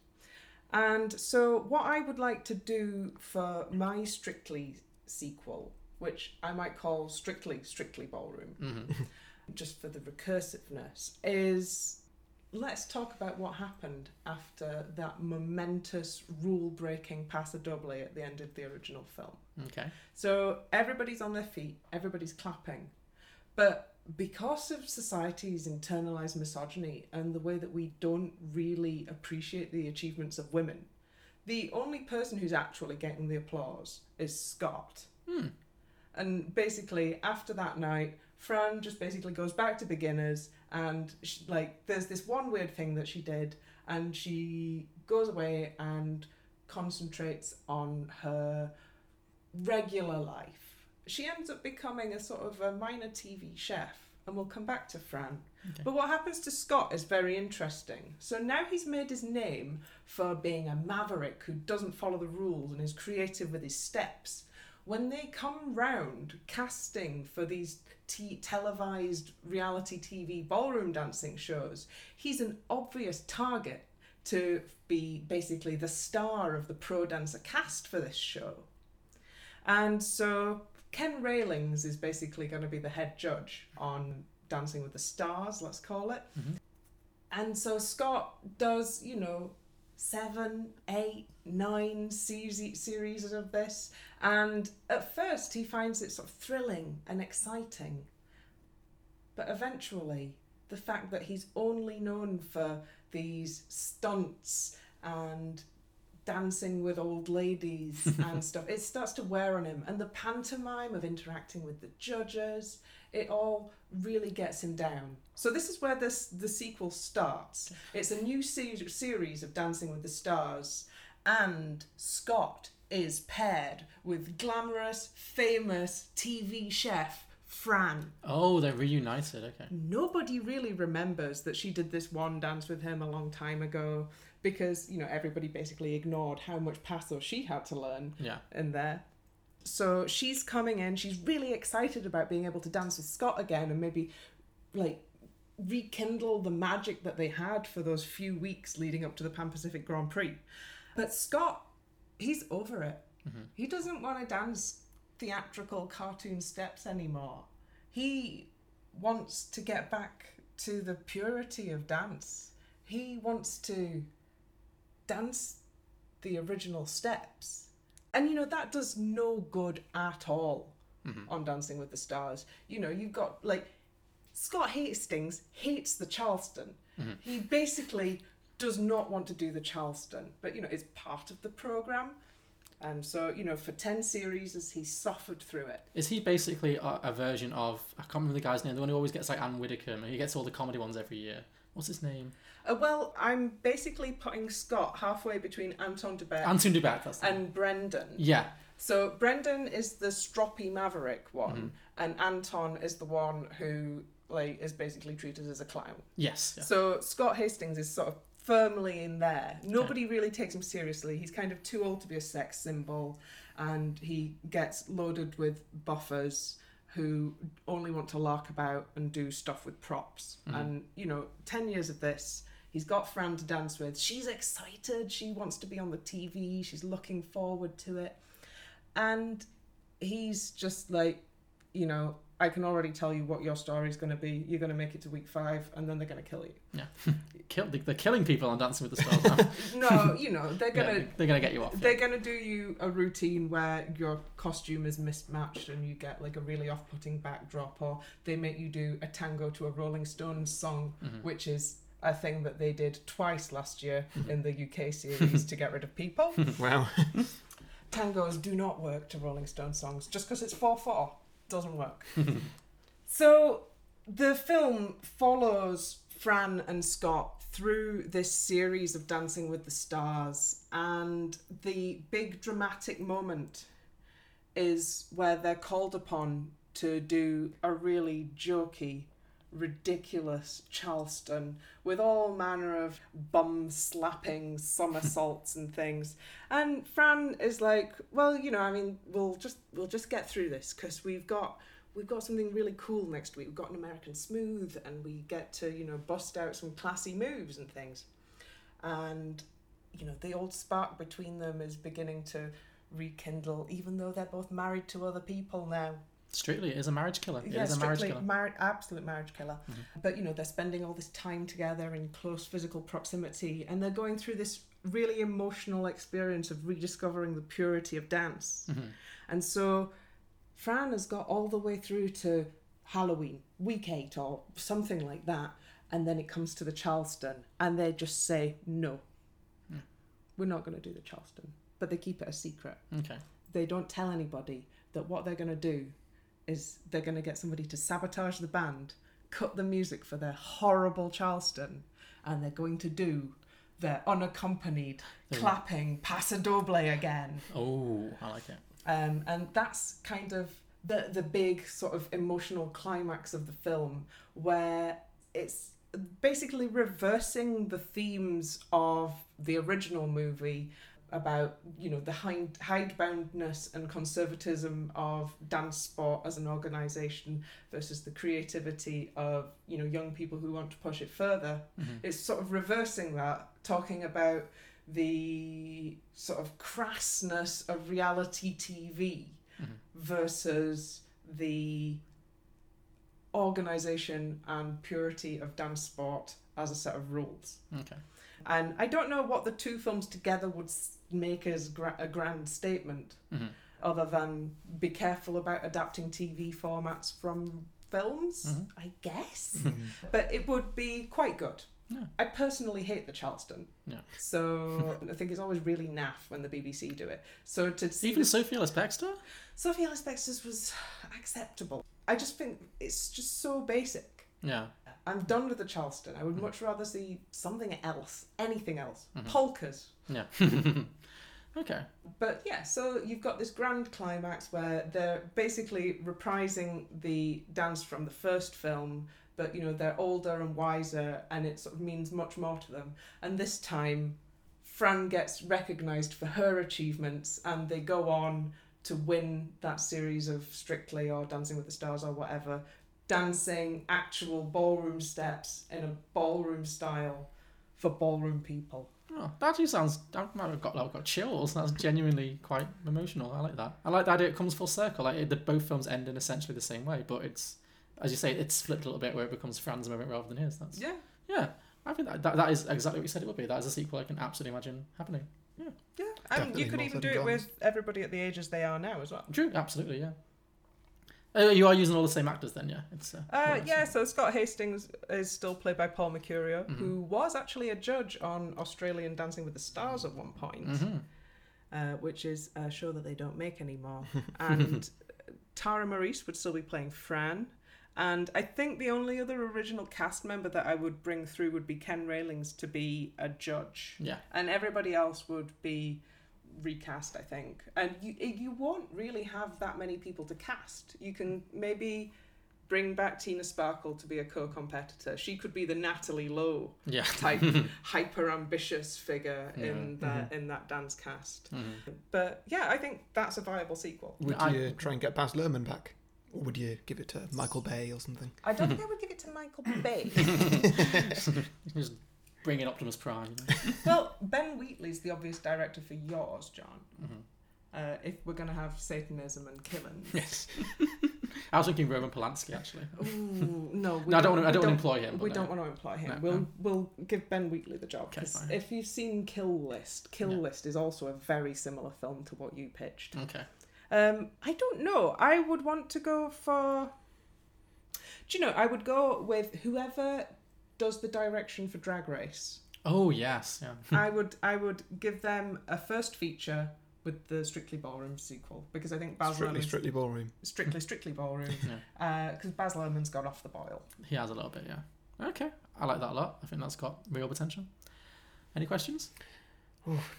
And so, what I would like to do for my Strictly sequel, which I might call Strictly Strictly Ballroom, mm-hmm. [LAUGHS] just for the recursiveness, is let's talk about what happened after that momentous rule breaking paso doble at the end of the original film. Okay. So everybody's on their feet, everybody's clapping. But because of society's internalized misogyny and the way that we don't really appreciate the achievements of women, the only person who's actually getting the applause is Scott. Hmm. And basically, after that night, Fran just basically goes back to beginners, and she, like, there's this one weird thing that she did, and she goes away and concentrates on her regular life. She ends up becoming a sort of a minor TV chef, and we'll come back to Fran. But what happens to Scott is very interesting. So now he's made his name for being a maverick who doesn't follow the rules and is creative with his steps. When they come round casting for these t- televised reality TV ballroom dancing shows, he's an obvious target to be basically the star of the pro dancer cast for this show. And so Ken Railings is basically going to be the head judge on Dancing with the Stars, let's call it. Mm-hmm. And so Scott does, you know, seven, eight, nine series, of this. And at first he finds it sort of thrilling and exciting. But eventually, the fact that he's only known for these stunts and dancing with old ladies [LAUGHS] and stuff. It starts to wear on him, and the pantomime of interacting with the judges, it all really gets him down. So this is where this the sequel starts. It's a new se- series of Dancing with the Stars, and Scott is paired with glamorous, famous TV chef Fran. Oh, they're reunited. Okay. Nobody really remembers that she did this one dance with him a long time ago because, you know, everybody basically ignored how much paso she had to learn Yeah. in there. So she's coming in, she's really excited about being able to dance with Scott again and maybe like rekindle the magic that they had for those few weeks leading up to the Pan Pacific Grand Prix. But Scott, he's over it. Mm-hmm. He doesn't want to dance theatrical cartoon steps anymore. He wants to get back to the purity of dance. He wants to dance the original steps. And you know, that does no good at all mm-hmm. on Dancing with the Stars. You know, you've got like Scott Hastings hates the Charleston. Mm-hmm. He basically does not want to do the Charleston, but you know, it's part of the program. And so, you know, for 10 series, he suffered through it. Is he basically a, a version of I can't remember the guy's name, the one who always gets like Anne Widdecombe, he gets all the comedy ones every year. What's his name? Uh, well, I'm basically putting Scott halfway between Anton du Beke Anton. That's the and Brendan. yeah. So Brendan is the stroppy maverick one, Mhm. and Anton is the one who like is basically treated as a clown. Yes. Yeah. So Scott Hastings is sort of firmly in there. Nobody really takes him seriously. He's kind of too old to be a sex symbol, and he gets loaded with buffers who only want to lark about and do stuff with props. Mhm. And you know, ten years of this. He's got Fran to dance with. She's excited. She wants to be on the TV. She's looking forward to it. And he's just like, you know, I can already tell you what your story's going to be. You're going to make it to week five, and then they're going to kill you. Yeah. [LAUGHS] Kill, they're killing people on Dancing with the Stars now. [LAUGHS] No, you know, they're going to. they're gonna get you off. They're going to do you a routine where your costume is mismatched and you get like a really off putting backdrop, or they make you do a tango to a Rolling Stones song, Mhm. which is a thing that they did twice last year mm-hmm. in the UK series to get rid of people. [LAUGHS] Wow. [LAUGHS] Tangos do not work to Rolling Stone songs. Just because it's 4 4 doesn't work. [LAUGHS] So the film follows Fran and Scott through this series of Dancing with the Stars, and the big dramatic moment is where they're called upon to do a really jokey, ridiculous Charleston with all manner of bum slapping somersaults and things. And Fran is like, "Well, you know, I mean, we'll just we'll just get through this because we've got we've got something really cool next week. We've got an American Smooth, and we get to you know bust out some classy moves and things." And you know, the old spark between them is beginning to rekindle, even though they're both married to other people now. Strictly, it is a marriage killer. It Yeah, is a marriage killer. Mm-hmm. marriage, absolute marriage killer. But you know, they're spending all this time together in close physical proximity, and they're going through this really emotional experience of rediscovering the purity of dance. Mhm. And so, Fran has got all the way through to Halloween, week eight, or something like that, and then it comes to the Charleston, and they just say no. Hmm. We're not going to do the Charleston, but they keep it a secret Okay. they don't tell anybody that what they're going to do is they're going to get somebody to sabotage the band, cut the music for their horrible Charleston, and they're going to do their unaccompanied Their- clapping Paso Doble again. Oh, I like it. Um, and that's kind of the the big sort of emotional climax of the film, where it's basically reversing the themes of the original movie about you know the hind hideboundness and conservatism of dance sport as an organization versus the creativity of you know young people who want to push it further Mhm. it's sort of reversing that talking about the sort of crassness of reality TV Mhm. versus the organization and purity of dance sport as a set of rules. Okay. And I don't know what the two films together would make as gra- a grand statement, Mhm. other than be careful about adapting TV formats from films, Mhm. I guess. [LAUGHS] but it would be quite good. Yeah. I personally hate the Charleston. Yeah. So I think it's always really naff when the BBC do it. So to Even the- Sophie Ellis Bextor? Sophie Ellis Bextor's was acceptable. I just think it's just so basic. Yeah. I'm done with the Charleston. I Mm. would much rather see something else, anything else. Mm-hmm. Polkas. Yeah. [LAUGHS] okay. But yeah, so you've got this grand climax where they're basically reprising the dance from the first film, but you know, they're older and wiser and it sort of means much more to them. And this time, Fran gets recognised for her achievements and they go on to win that series of Strictly or Dancing with the Stars or whatever, dancing actual ballroom steps in a ballroom style for ballroom people. Oh, that actually sounds. I've I've got, I've got chills. That's genuinely quite emotional. I like that. I like the idea it comes full circle. Like it, the, both films end in essentially the same way, but it's, as you say, it's flipped a little bit where it becomes Fran's moment rather than his. That's Yeah. yeah. I think that, that that is exactly what you said it would be. That is a sequel I can absolutely imagine happening. Yeah. Yeah, And Definitely you could even do than it done. with everybody at the ages they are now as well. True. Absolutely. Yeah. Uh, you are using all the same actors then, yeah. It's uh, Uh, yeah, so Scott Hastings is still played by Paul Mercurio, Mm-hmm. who was actually a judge on Australian Dancing with the Stars at one point, Mhm. uh, which is a show that they don't make anymore. and [LAUGHS] Tara Morice would still be playing Fran. And I think the only other original cast member that I would bring through would be Ken Railings to be a judge. Yeah. And everybody else would be recast, I think. And you eh, you won't really have that many people to cast. You can maybe bring back Tina Sparkle to be a co-competitor. She could be the Natalie Lowe Yeah. type [LAUGHS] hyper ambitious figure in mm-hmm. that in that dance cast. Mm-hmm. But yeah, I think that's a viable sequel. Would I- you try and get Baz Luhrmann back? Or would you give it to Michael Bay or something? I don't think I would give it to Michael [LAUGHS] Bay. [LAUGHS] Bring in Optimus Prime. You know? [LAUGHS] well, Ben Wheatley's the obvious director for yours, John. Mm-hmm. Uh, if we're going to have Satanism and killings. [LAUGHS] yes. I was thinking Roman Polanski actually. Ooh, no, No, I don't wanna- I don't wanna employ him, We don't want to employ him. no, we'll no. we'll give Ben Wheatley the job. Okay, 'cause fine. if you've seen Kill List, Kill Yeah. List is also a very similar film to what you pitched. Okay. Um, I don't know. I would want to go for. Do you know? I would go with whoever does the direction for Drag Race. Oh yes, yeah. I would I would give them a first feature with the Strictly Ballroom sequel because I think Baz Strictly, Luhrmann's- strictly ballroom. Strictly Strictly Ballroom [LAUGHS] because uh, Baz Luhrmann's got off the boil. He has a little bit, yeah. Okay, I like that a lot. I think that's got real potential. Any questions?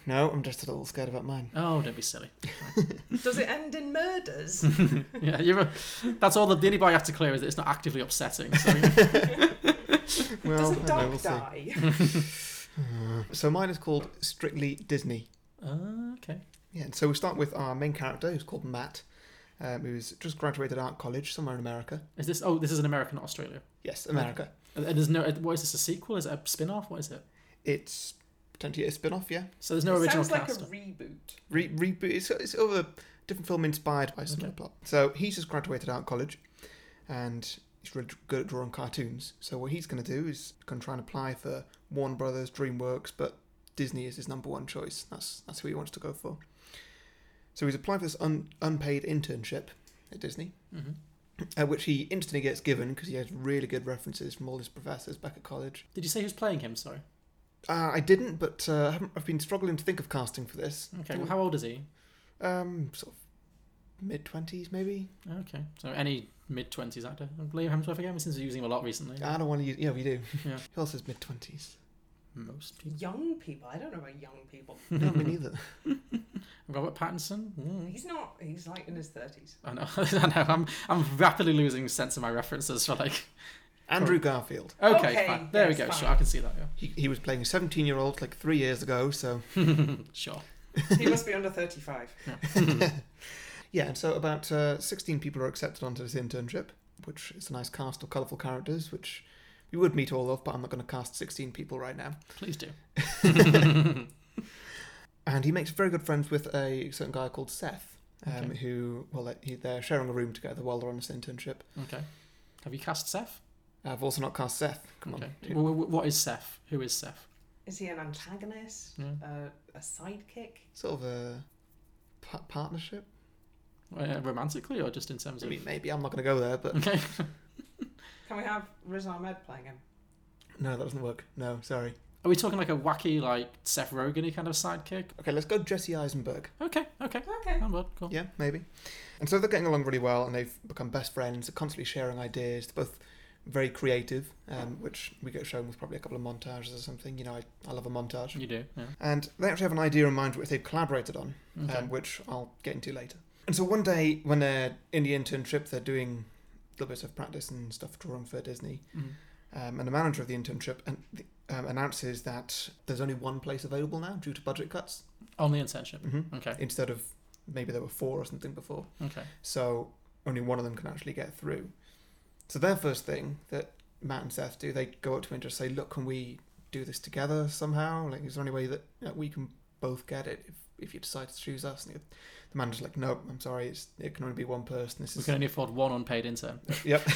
No, I'm just a little scared about mine. Oh, don't be silly. [LAUGHS] Does it end in murders? [LAUGHS] yeah, you're. A, that's all. The, the only bar you have to clear is that it's not actively upsetting. So, [LAUGHS] Well, Does a I don't know, we'll die? [LAUGHS] [LAUGHS] So mine is called Strictly Disney. uh, okay. Yeah, and so we start with our main character, who's called Matt, um, who's just graduated art college somewhere in America. Is this? Oh, this is an American, not Australia. Yes, America. And and there's no. What is this? A sequel? Is it a spin-off? What is it? It's potentially a spin-off, yeah. So there's no It original sounds like cast. a reboot. Re- reboot. It's, it's over a different film inspired by similar Okay. plot. So he's just graduated art college, and he's really good at drawing cartoons. So what he's going to do is going to try and apply for Warner Brothers, DreamWorks, but Disney is his number one choice. That's that's who he wants to go for. So he's applied for this un- unpaid internship at Disney, Mhm. uh, which he instantly gets given because he has really good references from all his professors back at college. Did you say who's playing him? Sorry. Uh, I didn't, but uh, I I've been struggling to think of casting for this. Okay. Well, how old is he? Um, sort of mid twenties, maybe. Okay. So any mid twenties actor. Liam Hemsworth again, since we're using him a lot recently. I don't want to use. Yeah, we do. Yeah. [LAUGHS] Who else is mid twenties? Most people. Young people. I don't know about young people. [LAUGHS] No, me neither. [LAUGHS] Robert Pattinson. Mm. He's not. He's like in his thirties. I know. I know. I'm I'm rapidly losing sense of my references for like. Andrew Garfield. Okay, Okay, fine. There we yes, go. Sure. I can see that. Yeah. He, he was playing a seventeen-year-old like three years ago. So Sure. He must be under thirty-five. yeah, and so about uh, sixteen people are accepted onto this internship, which is a nice cast of colourful characters, which we would meet all of, but I'm not going to cast sixteen people right now. Please do. [LAUGHS] And he makes very good friends with a certain guy called Seth, um, Okay. who well, they're sharing a room together while they're on this internship. Okay. Have you cast Seth? I've also not cast Seth. Come Okay. on. Well, what is Seth? Who is Seth? Is he an antagonist? Yeah. Uh, a sidekick? Sort of a partnership. Uh, romantically or just in terms I of? mean, maybe I'm not going to go there, but Okay. [LAUGHS] Can we have Riz Ahmed playing him? No, that doesn't work. No, sorry. Are we talking like a wacky, like Seth Rogen kind of sidekick? Okay, let's go Jesse Eisenberg. Okay, okay, Okay. I'm good. Cool. Yeah, maybe. And so they're getting along really well, and they've become best friends. They're constantly sharing ideas. They're both very creative, um, which we get shown with probably a couple of montages or something. You know, I, I love a montage. You do. Yeah. And they actually have an idea in mind which they've collaborated on, Okay. um, which I'll get into later. And so one day when they're in the internship, they're doing a little bit of practice and stuff drawing for Disney. Mhm. Um, and the manager of the internship an- um, announces that there's only one place available now due to budget cuts. On the internship. Mhm. Okay. Instead of maybe there were four or something before. Okay. So only one of them can actually get through. So their first thing that Matt and Seth do, they go up to him and just say, "Look, can we do this together somehow? Like, is there any way that you know, we can both get it if, if you decide to choose us?" And the, manager's like, "No, I'm sorry, it's, it can only be one person. This We is can only afford one unpaid intern. yep." [LAUGHS]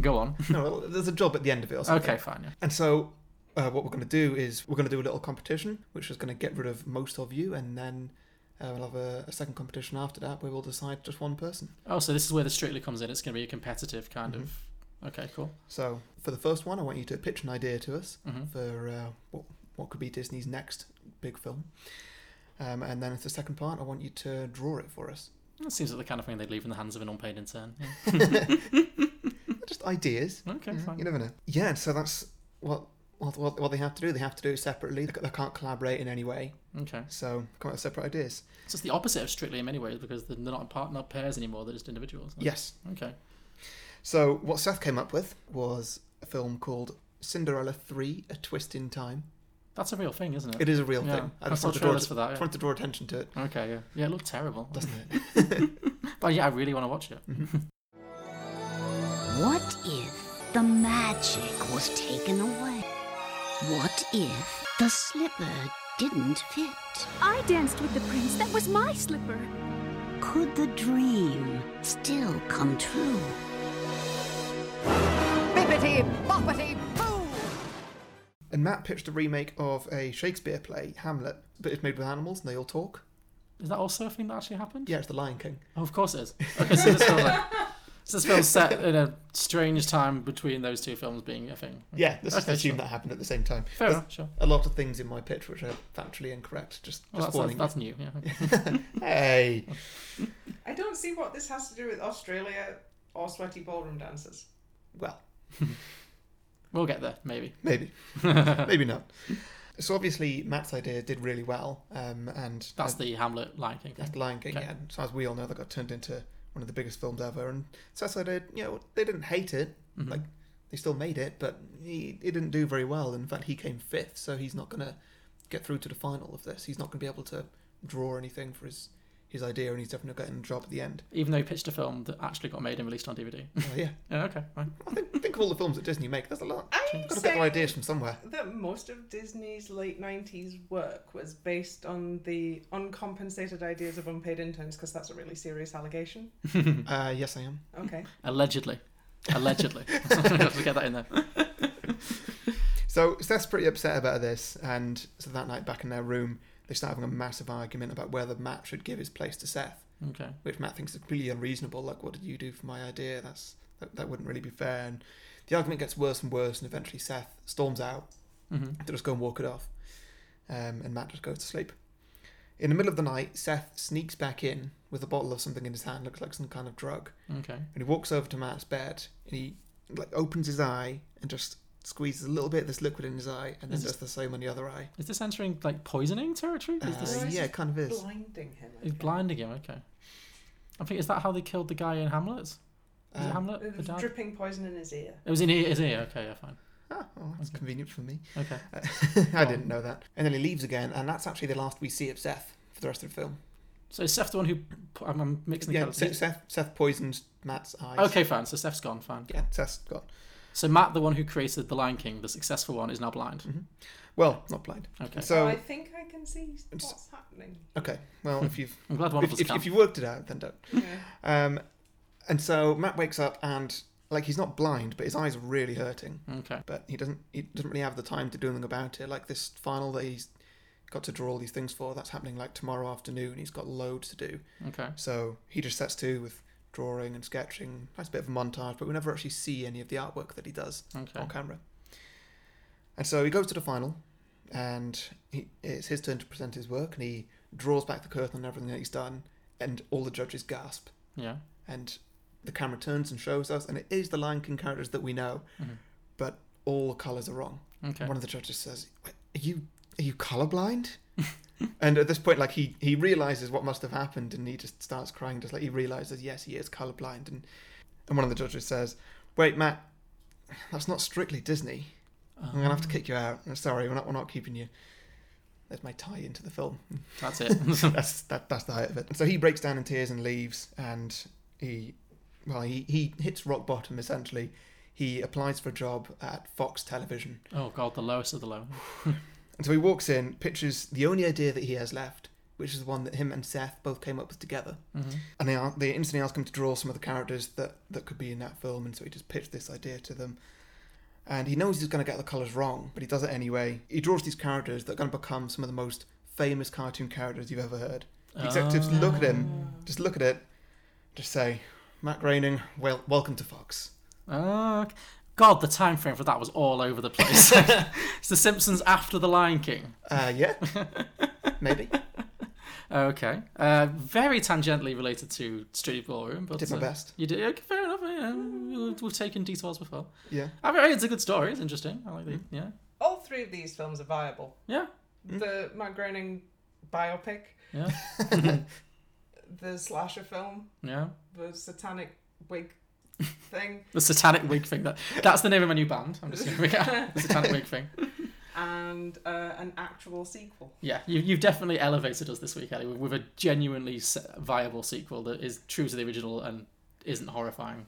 Go on. no, well, there's a job at the end of it. Or something. Okay, fine. Yeah. And so, uh, what we're going to do is we're going to do a little competition, which is going to get rid of most of you, and then uh, we'll have a, a second competition after that where we'll decide just one person. Oh, so this is where the Strictly comes in. It's going to be a competitive kind Mhm. of. Okay, cool. So, for the first one, I want you to pitch an idea to us Mhm. for uh, what what could be Disney's next big film. Um, and then, for the second part, I want you to draw it for us. That seems like the kind of thing they'd leave in the hands of an unpaid intern. [LAUGHS] Yeah. Just ideas. Okay, Yeah, fine. You never know. Yeah, so that's what, what what what they have to do. They have to do it separately. They, they can't collaborate in any way. Okay. So, come up with separate ideas. So it's the opposite of Strictly in many ways because they're not part, not pairs anymore. They're just individuals. Yes. Okay. So, what Seth came up with was a film called Cinderella 3 A Twist in Time. That's a real thing, isn't it? It is a real Yeah. thing. I just saw wanted to draw- trailers for that. just Yeah. wanted to draw attention to it. Okay, yeah. Yeah, it looked terrible. Doesn't it? [LAUGHS] [LAUGHS] but yeah, I really want to watch it. Mm-hmm. What if the magic was taken away? What if the slipper didn't fit? I danced with the prince. That was my slipper. Could the dream still come true? Bippity boppity boo! And Matt pitched a remake of a Shakespeare play, Hamlet, but it's made with animals and they all talk. Is that also a thing that actually happened? Yeah, it's The Lion King. Oh, of course it is. Okay, so this feels like so this feels set in a strange time between those two films being a thing. Yeah, let's Okay, assume sure. that happened at the same time. Fair There's enough, sure. A lot of things in my pitch which are factually incorrect. Just, Well, just that's, warning that's, that's new. Yeah. [LAUGHS] hey. I don't see what this has to do with Australia or sweaty ballroom dancers. Well, We'll get there, maybe. [LAUGHS] maybe. maybe not. So obviously Matt's idea did really well, um, and That's uh, the Hamlet Lion King. That's thing. Lion King, Okay. yeah. And so as we all know, that got turned into one of the biggest films ever. And Seth's idea, you know, they didn't hate it. Mhm. Like they still made it, but he it didn't do very well. In fact, he came fifth, so he's not gonna get through to the final of this. He's not gonna be able to draw anything for his his idea, and he's definitely getting a job at the end. Even though he pitched a film that actually got made and released on DVD. Oh, yeah. [LAUGHS] yeah, okay, fine. I think, think of all the films that Disney make. There's a lot. I'm Got to get their saying ideas from somewhere. That most of Disney's late 90s work was based on the uncompensated ideas of unpaid interns, because that's a really serious allegation. [LAUGHS] [LAUGHS] uh, yes, I am. Okay. Allegedly. Allegedly. have to get that in there. So Seth's pretty upset about this, and so that night back in their room, they start having a massive argument about whether Matt should give his place to Seth. Okay. Which Matt thinks is completely unreasonable. Like, what did you do for my idea? That's that, that wouldn't really be fair. And the argument gets worse and worse, and eventually Seth storms out Mhm. to just go and walk it off, um, and Matt just goes to sleep. In the middle of the night, Seth sneaks back in with a bottle of something in his hand, looks like some kind of drug. Okay. And he walks over to Matt's bed, and he like opens his eye and just squeezes a little bit of this liquid in his eye, and then Is does the same on the other eye. Is this entering like poisoning territory? Is Uh, yeah, it kind of is. Blinding him. He's blinding him. Okay. I think is that how they killed the guy in Hamlet? Is it Um, Hamlet? It The was dad? dripping poison in his ear. It was in his ear. Okay, yeah, fine. Ah, well, that's convenient for me. Okay. [LAUGHS] I didn't know that. And then he leaves again, and that's actually the last we see of Seth for the rest of the film. So is Seth the one who? I'm, I'm mixing the Yeah. Seth, Seth, Seth poisons Matt's eyes. Okay, fine. So Seth's gone. Fine. Yeah, Seth's gone. So Matt, the one who created the Lion King, the successful one, is now blind. Mm-hmm. Well, not blind. Okay. So, I think I can see what's happening. okay. Well, if you've [LAUGHS] I'm glad one of us if, if you worked it out, then don't. Yeah. Um, and so Matt wakes up and like he's not blind, but his eyes are really hurting. Okay. But he doesn't he doesn't really have the time to do anything about it. Like this final that he's got to draw all these things for, that's happening like tomorrow afternoon. He's got loads to do. Okay. So he just sets to with drawing and sketching. Nice bit of a montage, but we never actually see any of the artwork that he does Okay. on camera. And so he goes to the final, and he, it's his turn to present his work, and he draws back the curtain on everything that he's done, and all the judges gasp. Yeah. And the camera turns and shows us, and it is the Lion King characters that we know, Mhm. but all the colours are wrong. Okay. One of the judges says, "Are you are you colorblind?" [LAUGHS] and at this point, like he he realizes what must have happened, and he just starts crying, just like he realizes, yes, he is colorblind. And and one of the judges says, "Wait, Matt, that's not strictly Disney. I'm gonna have to kick you out. I'm sorry, we're not we're not keeping you." There's my tie into the film. That's it. [LAUGHS] that's that, that's the height of it. So he breaks down in tears and leaves, and he, well, he, he hits rock bottom essentially. He applies for a job at Fox Television, Oh god, the lowest of the low. [SIGHS] [LAUGHS] and so he walks in, pitches the only idea that he has left, which is the one that him and Seth both came up with together. Mhm. And they are, they instantly ask him to draw some of the characters that, that could be in that film, and so he just pitched this idea to them. And he knows he's going to get the colours wrong, but he does it anyway. He draws these characters that are going to become some of the most famous cartoon characters you've ever heard. The executives look at him, just look at it, just say, Matt Groening, well, welcome to Fox. Oh, God, the time frame for that was all over the place. [LAUGHS] [LAUGHS] it's The Simpsons after The Lion King. Uh, yeah, maybe. [LAUGHS] Okay. Uh, very tangentially related to Strictly Ballroom, but Did my uh, best. You did. Okay, fair enough. Yeah, we've, we've taken detours before. Yeah. I mean, it's a good story. It's interesting. I like the yeah. All three of these films are viable. Yeah. The Matt Groening biopic, Yeah. the slasher film, Yeah. the satanic wig thing, [LAUGHS] The Satanic Wig thing. That that's the name of my new band. I'm just gonna yeah, the Satanic Wig thing. [LAUGHS] and uh, an actual sequel. Yeah, you, you've definitely elevated us this week, Ellie, with, with a genuinely viable sequel that is true to the original and isn't horrifying.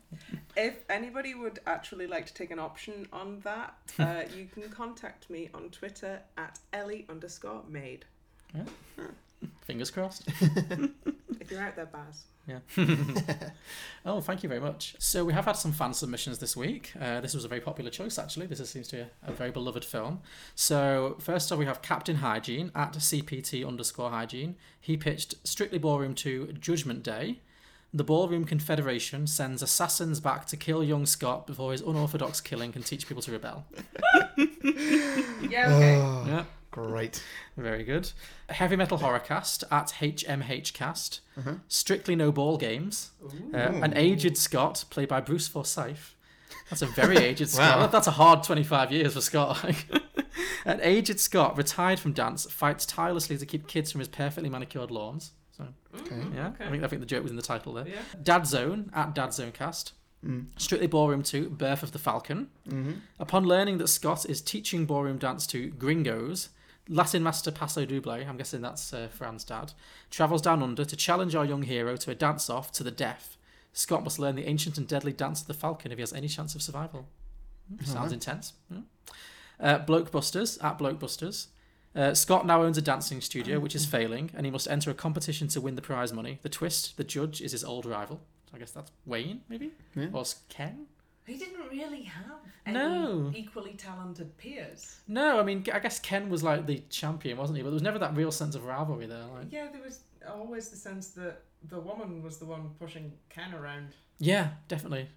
If anybody would actually like to take an option on that, [LAUGHS] uh, you can contact me on Twitter at Ellie underscore made. Yeah. Fingers crossed. If you're out there, Baz. Yeah. [LAUGHS] oh, thank you very much. So we have had some fan submissions this week. Uh, this was a very popular choice, actually. This is, seems to be a, a very beloved film. So first off, we have Captain Hygiene at CPT underscore Hygiene. He pitched Strictly Ballroom 2 Judgment Day. The Ballroom Confederation sends assassins back to kill young Scott before his unorthodox killing can teach people to rebel. [LAUGHS] Yeah, okay. Oh, Yeah. Great. Very good. Heavy Metal Horrorcast at HMHcast. Uh-huh. Strictly No Ball Games. Uh, an aged Scott played by Bruce Forsyth. That's a very [LAUGHS] aged Scott. Wow. That's a hard 25 years for Scott. [LAUGHS] an aged Scott, retired from dance, fights tirelessly to keep kids from his perfectly manicured lawns. So, Okay. yeah, okay. I think I think the joke was in the title there. Yeah. Dad Zone at Dad Zone Cast. Mm. Strictly Ballroom 2, Birth of the Falcon. Mhm. Upon learning that Scott is teaching ballroom dance to gringos, Latin master Paso Doble, I'm guessing that's uh, Fran's dad, travels down under to challenge our young hero to a dance off to the death. Scott must learn the ancient and deadly dance of the falcon if he has any chance of survival. Hmm, Sounds intense. Hmm. Uh, Blokebusters at Blokebusters. Uh, Scott now owns a dancing studio, which is failing, and he must enter a competition to win the prize money. The twist: the judge is his old rival. I guess that's Wayne, maybe, Yeah. or Ken. He didn't really have any No. equally talented peers. No, I mean, I guess Ken was like the champion, wasn't he? But there was never that real sense of rivalry there. Like, Yeah, there was always the sense that the woman was the one pushing Ken around. yeah, definitely.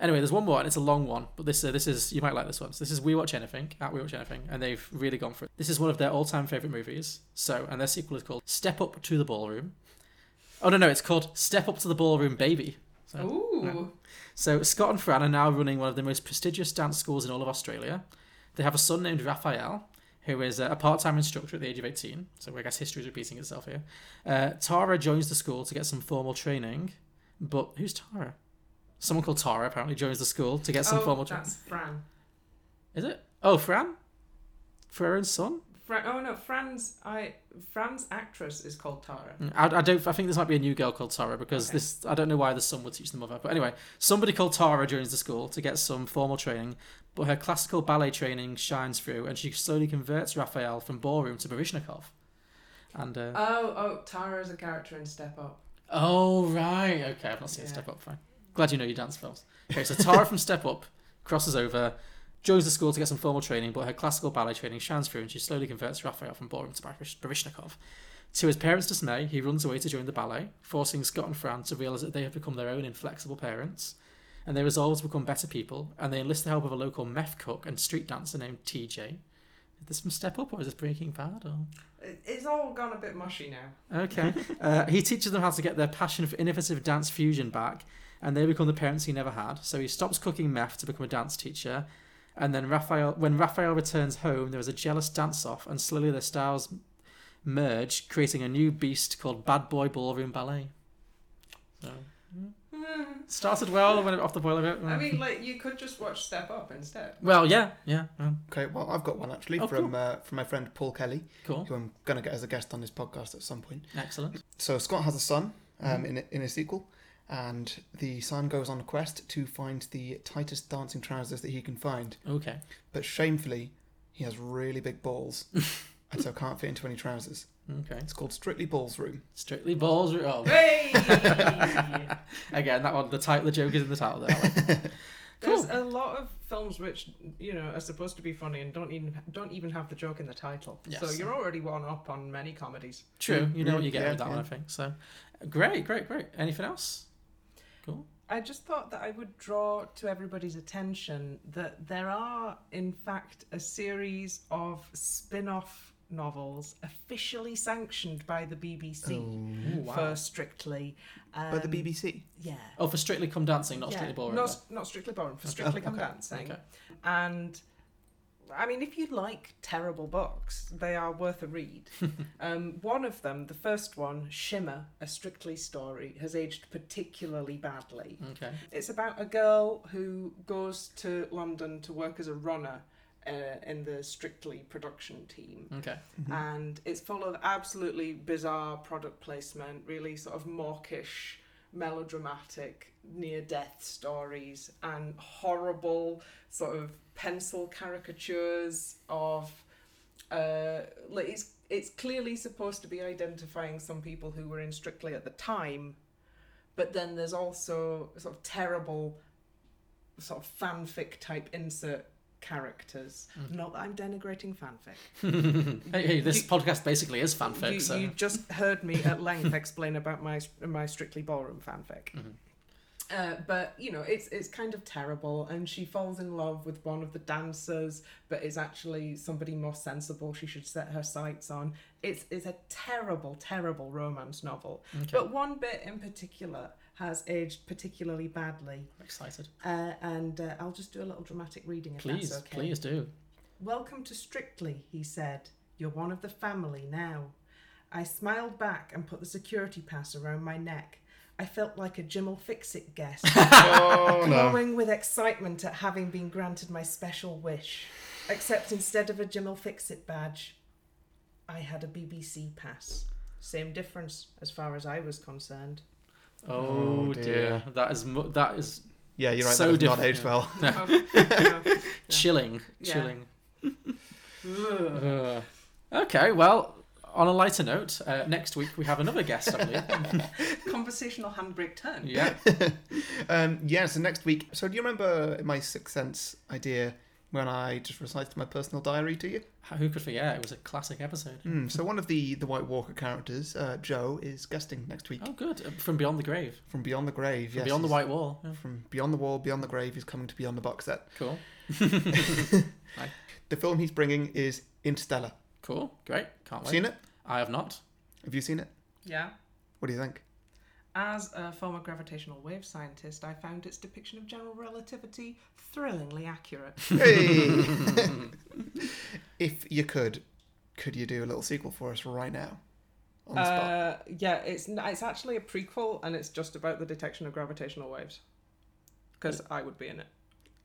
Anyway, there's one more, and it's a long one, but this uh, this is you might like this one. So this is We Watch Anything at We Watch Anything, and they've really gone for it. This is one of their all-time favorite movies. So, and their sequel is called Step Up to the Ballroom. Oh no, no, it's called Step Up to the Ballroom, Baby. So, Ooh. yeah. So Scott and Fran are now running one of the most prestigious dance schools in all of Australia. They have a son named Raphael, who is a part-time instructor at the age of 18. So I guess history is repeating itself here. Uh, Tara joins the school to get some formal training, but who's Tara? Someone called Tara apparently joins the school to get some oh, formal training. that's Fran. Is it? Oh, Fran? Farron's son? Fran. Oh no, Fran's I Fran's actress is called Tara. Mm, I, I don't. I think this might be a new girl called Tara because Okay. this. I don't know why the son would teach the mother. But anyway, somebody called Tara joins the school to get some formal training, but her classical ballet training shines through, and she slowly converts Raphael from ballroom to Baryshnikov. And uh, Oh, oh, Tara is a character in Step Up. oh right, okay, I've not seen Yeah. Step Up. Fine, glad you know your dance films. Okay, so Tara from Step Up crosses over. Joins the school to get some formal training, but her classical ballet training shines through, and she slowly converts Raphael from ballroom to Baryshnikov. To his parents' dismay, he runs away to join the ballet, forcing Scott and Fran to realise that they have become their own inflexible parents. And they resolve to become better people, and they enlist the help of a local meth cook and street dancer named TJ. Is this from Step Up or is this Breaking Bad? Or... It's all gone a bit mushy now. Okay. [LAUGHS] uh, he teaches them how to get their passion for innovative dance fusion back, and they become the parents he never had. So he stops cooking meth to become a dance teacher, and then Raphael, when Raphael returns home, there is a jealous dance-off, and slowly their styles merge, creating a new beast called Bad Boy Ballroom Ballet. So, mm. started well, went off the boil a bit. I mean, like you could just watch Step Up instead. well, yeah, yeah. yeah. Okay, well, I've got one actually Oh, from cool. uh, from my friend Paul Kelly, Cool. who I'm going to get as a guest on this podcast at some point. Excellent. So Scott has a son um, Mhm. in, a, in a sequel, and the son goes on a quest to find the tightest dancing trousers that he can find. Okay. But shamefully, he has really big balls, [LAUGHS] and so can't fit into any trousers. Okay. It's called Strictly Balls Room. Strictly balls. Oh. Hey! [LAUGHS] Again, that one. The title, the joke is in the title. There. I like. [LAUGHS] There's a lot of films which you know are supposed to be funny and don't even don't even have the joke in the title. Yes. So you're already one up on many comedies. True. You know what you get Yeah, with that one. I think. So, great, great, great. Anything else? Cool. I just thought that I would draw to everybody's attention that there are, in fact, a series of spin off novels officially sanctioned by the BBC Ooh, wow. for Strictly. By the Um, BBC? Yeah. Oh, for Strictly Come Dancing, not Yeah, Strictly Ballroom. Not, not Strictly Ballroom, for Okay. Strictly Come Okay. Dancing. Okay. And I mean, if you like terrible books, they are worth a read. [LAUGHS] um, one of them, the first one, Shimmer, a Strictly story, has aged particularly badly. Okay. It's about a girl who goes to London to work as a runner. Uh, in the Strictly production team. Okay. And it's full of absolutely bizarre product placement, really sort of mawkish, melodramatic, near death stories, and horrible sort of pencil caricatures of. Uh, like it's, it's clearly supposed to be identifying some people who were in Strictly at the time, but then there's also sort of terrible sort of fanfic type insert characters. Not that I'm denigrating fanfic. [LAUGHS] hey, hey, this podcast basically is fanfic. You, so you just heard me at length [LAUGHS] explain about my my Strictly Ballroom fanfic. Mm-hmm. Uh, but you know, it's it's kind of terrible, and she falls in love with one of the dancers, but is actually somebody more sensible. She should set her sights on. It's it's a terrible, terrible romance novel. Okay. But one bit in particular has aged particularly badly. I'm excited. Uh, and uh, I'll just do a little dramatic reading if Please, that's okay. please do. Welcome to Strictly, he said. You're one of the family now. I smiled back and put the security pass around my neck. I felt like a Jim'll Fix It guest, [LAUGHS] Oh, no. glowing with excitement at having been granted my special wish. Except instead of a Jim'll Fix It badge, I had a BBC pass. Same difference as far as I was concerned. Oh, Oh, dear. dear. that is mu- that is. Yeah, you're right, So that has not different. aged well. No. [LAUGHS] Yeah. Chilling, Yeah. chilling. [LAUGHS] Uh, okay, well, on a lighter note, uh, next week we have another guest, I believe. [LAUGHS] Conversational handbrake turn. yeah. [LAUGHS] um, yeah, so next week. So do you remember my Sixth Sense idea when I just recited my personal diary to you? Who could forget? It was a classic episode. Mm, so one of the, the White Walker characters, uh, Joe, is guesting next week. Oh, good. Uh, From Beyond the Grave. From Beyond the Grave, From yes. Beyond the White Wall. Yeah. From Beyond the Wall, Beyond the Grave, he's coming to Beyond the box set. Cool. [LAUGHS] Right. The film he's bringing is Interstellar. Cool. Great. Can't wait. Seen it? I have not. Have you seen it? Yeah. What do you think? As a former gravitational wave scientist, I found its depiction of general relativity thrillingly accurate. [LAUGHS] Hey! if you could, could you do a little sequel for us right now? On the spot. Uh, yeah, it's it's actually a prequel, and it's just about the detection of gravitational waves. Because I would be in it.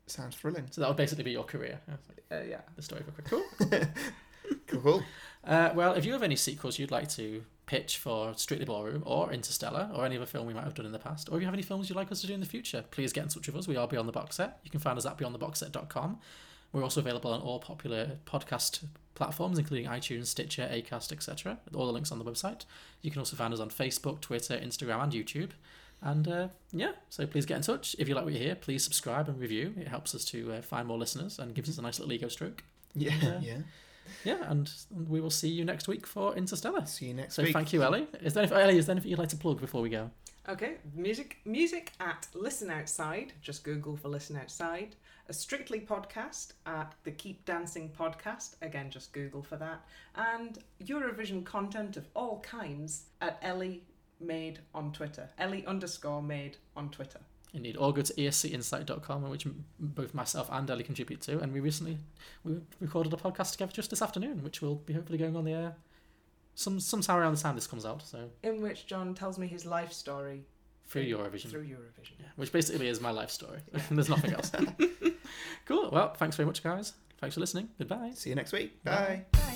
Sounds thrilling. So that would basically be your career. Yeah. Uh, yeah. The story of a quick. Cool. [LAUGHS] Cool. Uh, well, if you have any sequels you'd like to pitch for Strictly Ballroom or Interstellar or any other film we might have done in the past, or if you have any films you'd like us to do in the future, please get in touch with us. We are Beyond the Box Set. You can find us at beyondtheboxset.com. We're also available on all popular podcast platforms, including iTunes, Stitcher, Acast, etc. All the links on the website. You can also find us on Facebook, Twitter, Instagram, and YouTube. And uh, yeah, so please get in touch. If you like what you hear, please subscribe and review. It helps us to uh, find more listeners and gives us a nice little ego stroke. Yeah, uh, yeah. Yeah, and we will see you next week for Interstellar. See you next so week. thank you, Ellie. Is there anything, Ellie? Is there anything you'd like to plug before we go? Okay, music music at Listen Outside. Just Google for Listen Outside. A Strictly podcast at the Keep Dancing podcast. Again, just Google for that. And Eurovision content of all kinds at Ellie Made on Twitter. Ellie underscore Made on Twitter. Indeed, or go to escinsight.com, which both myself and Ellie contribute to. And we recently we recorded a podcast together just this afternoon, which will be hopefully going on the air some sometime around the time this comes out. So In which John tells me his life story through Eurovision, through Eurovision. yeah, which basically is my life story. [LAUGHS] There's nothing else. [LAUGHS] cool. Well, thanks very much, guys. Thanks for listening. Goodbye. See you next week. Bye. Bye.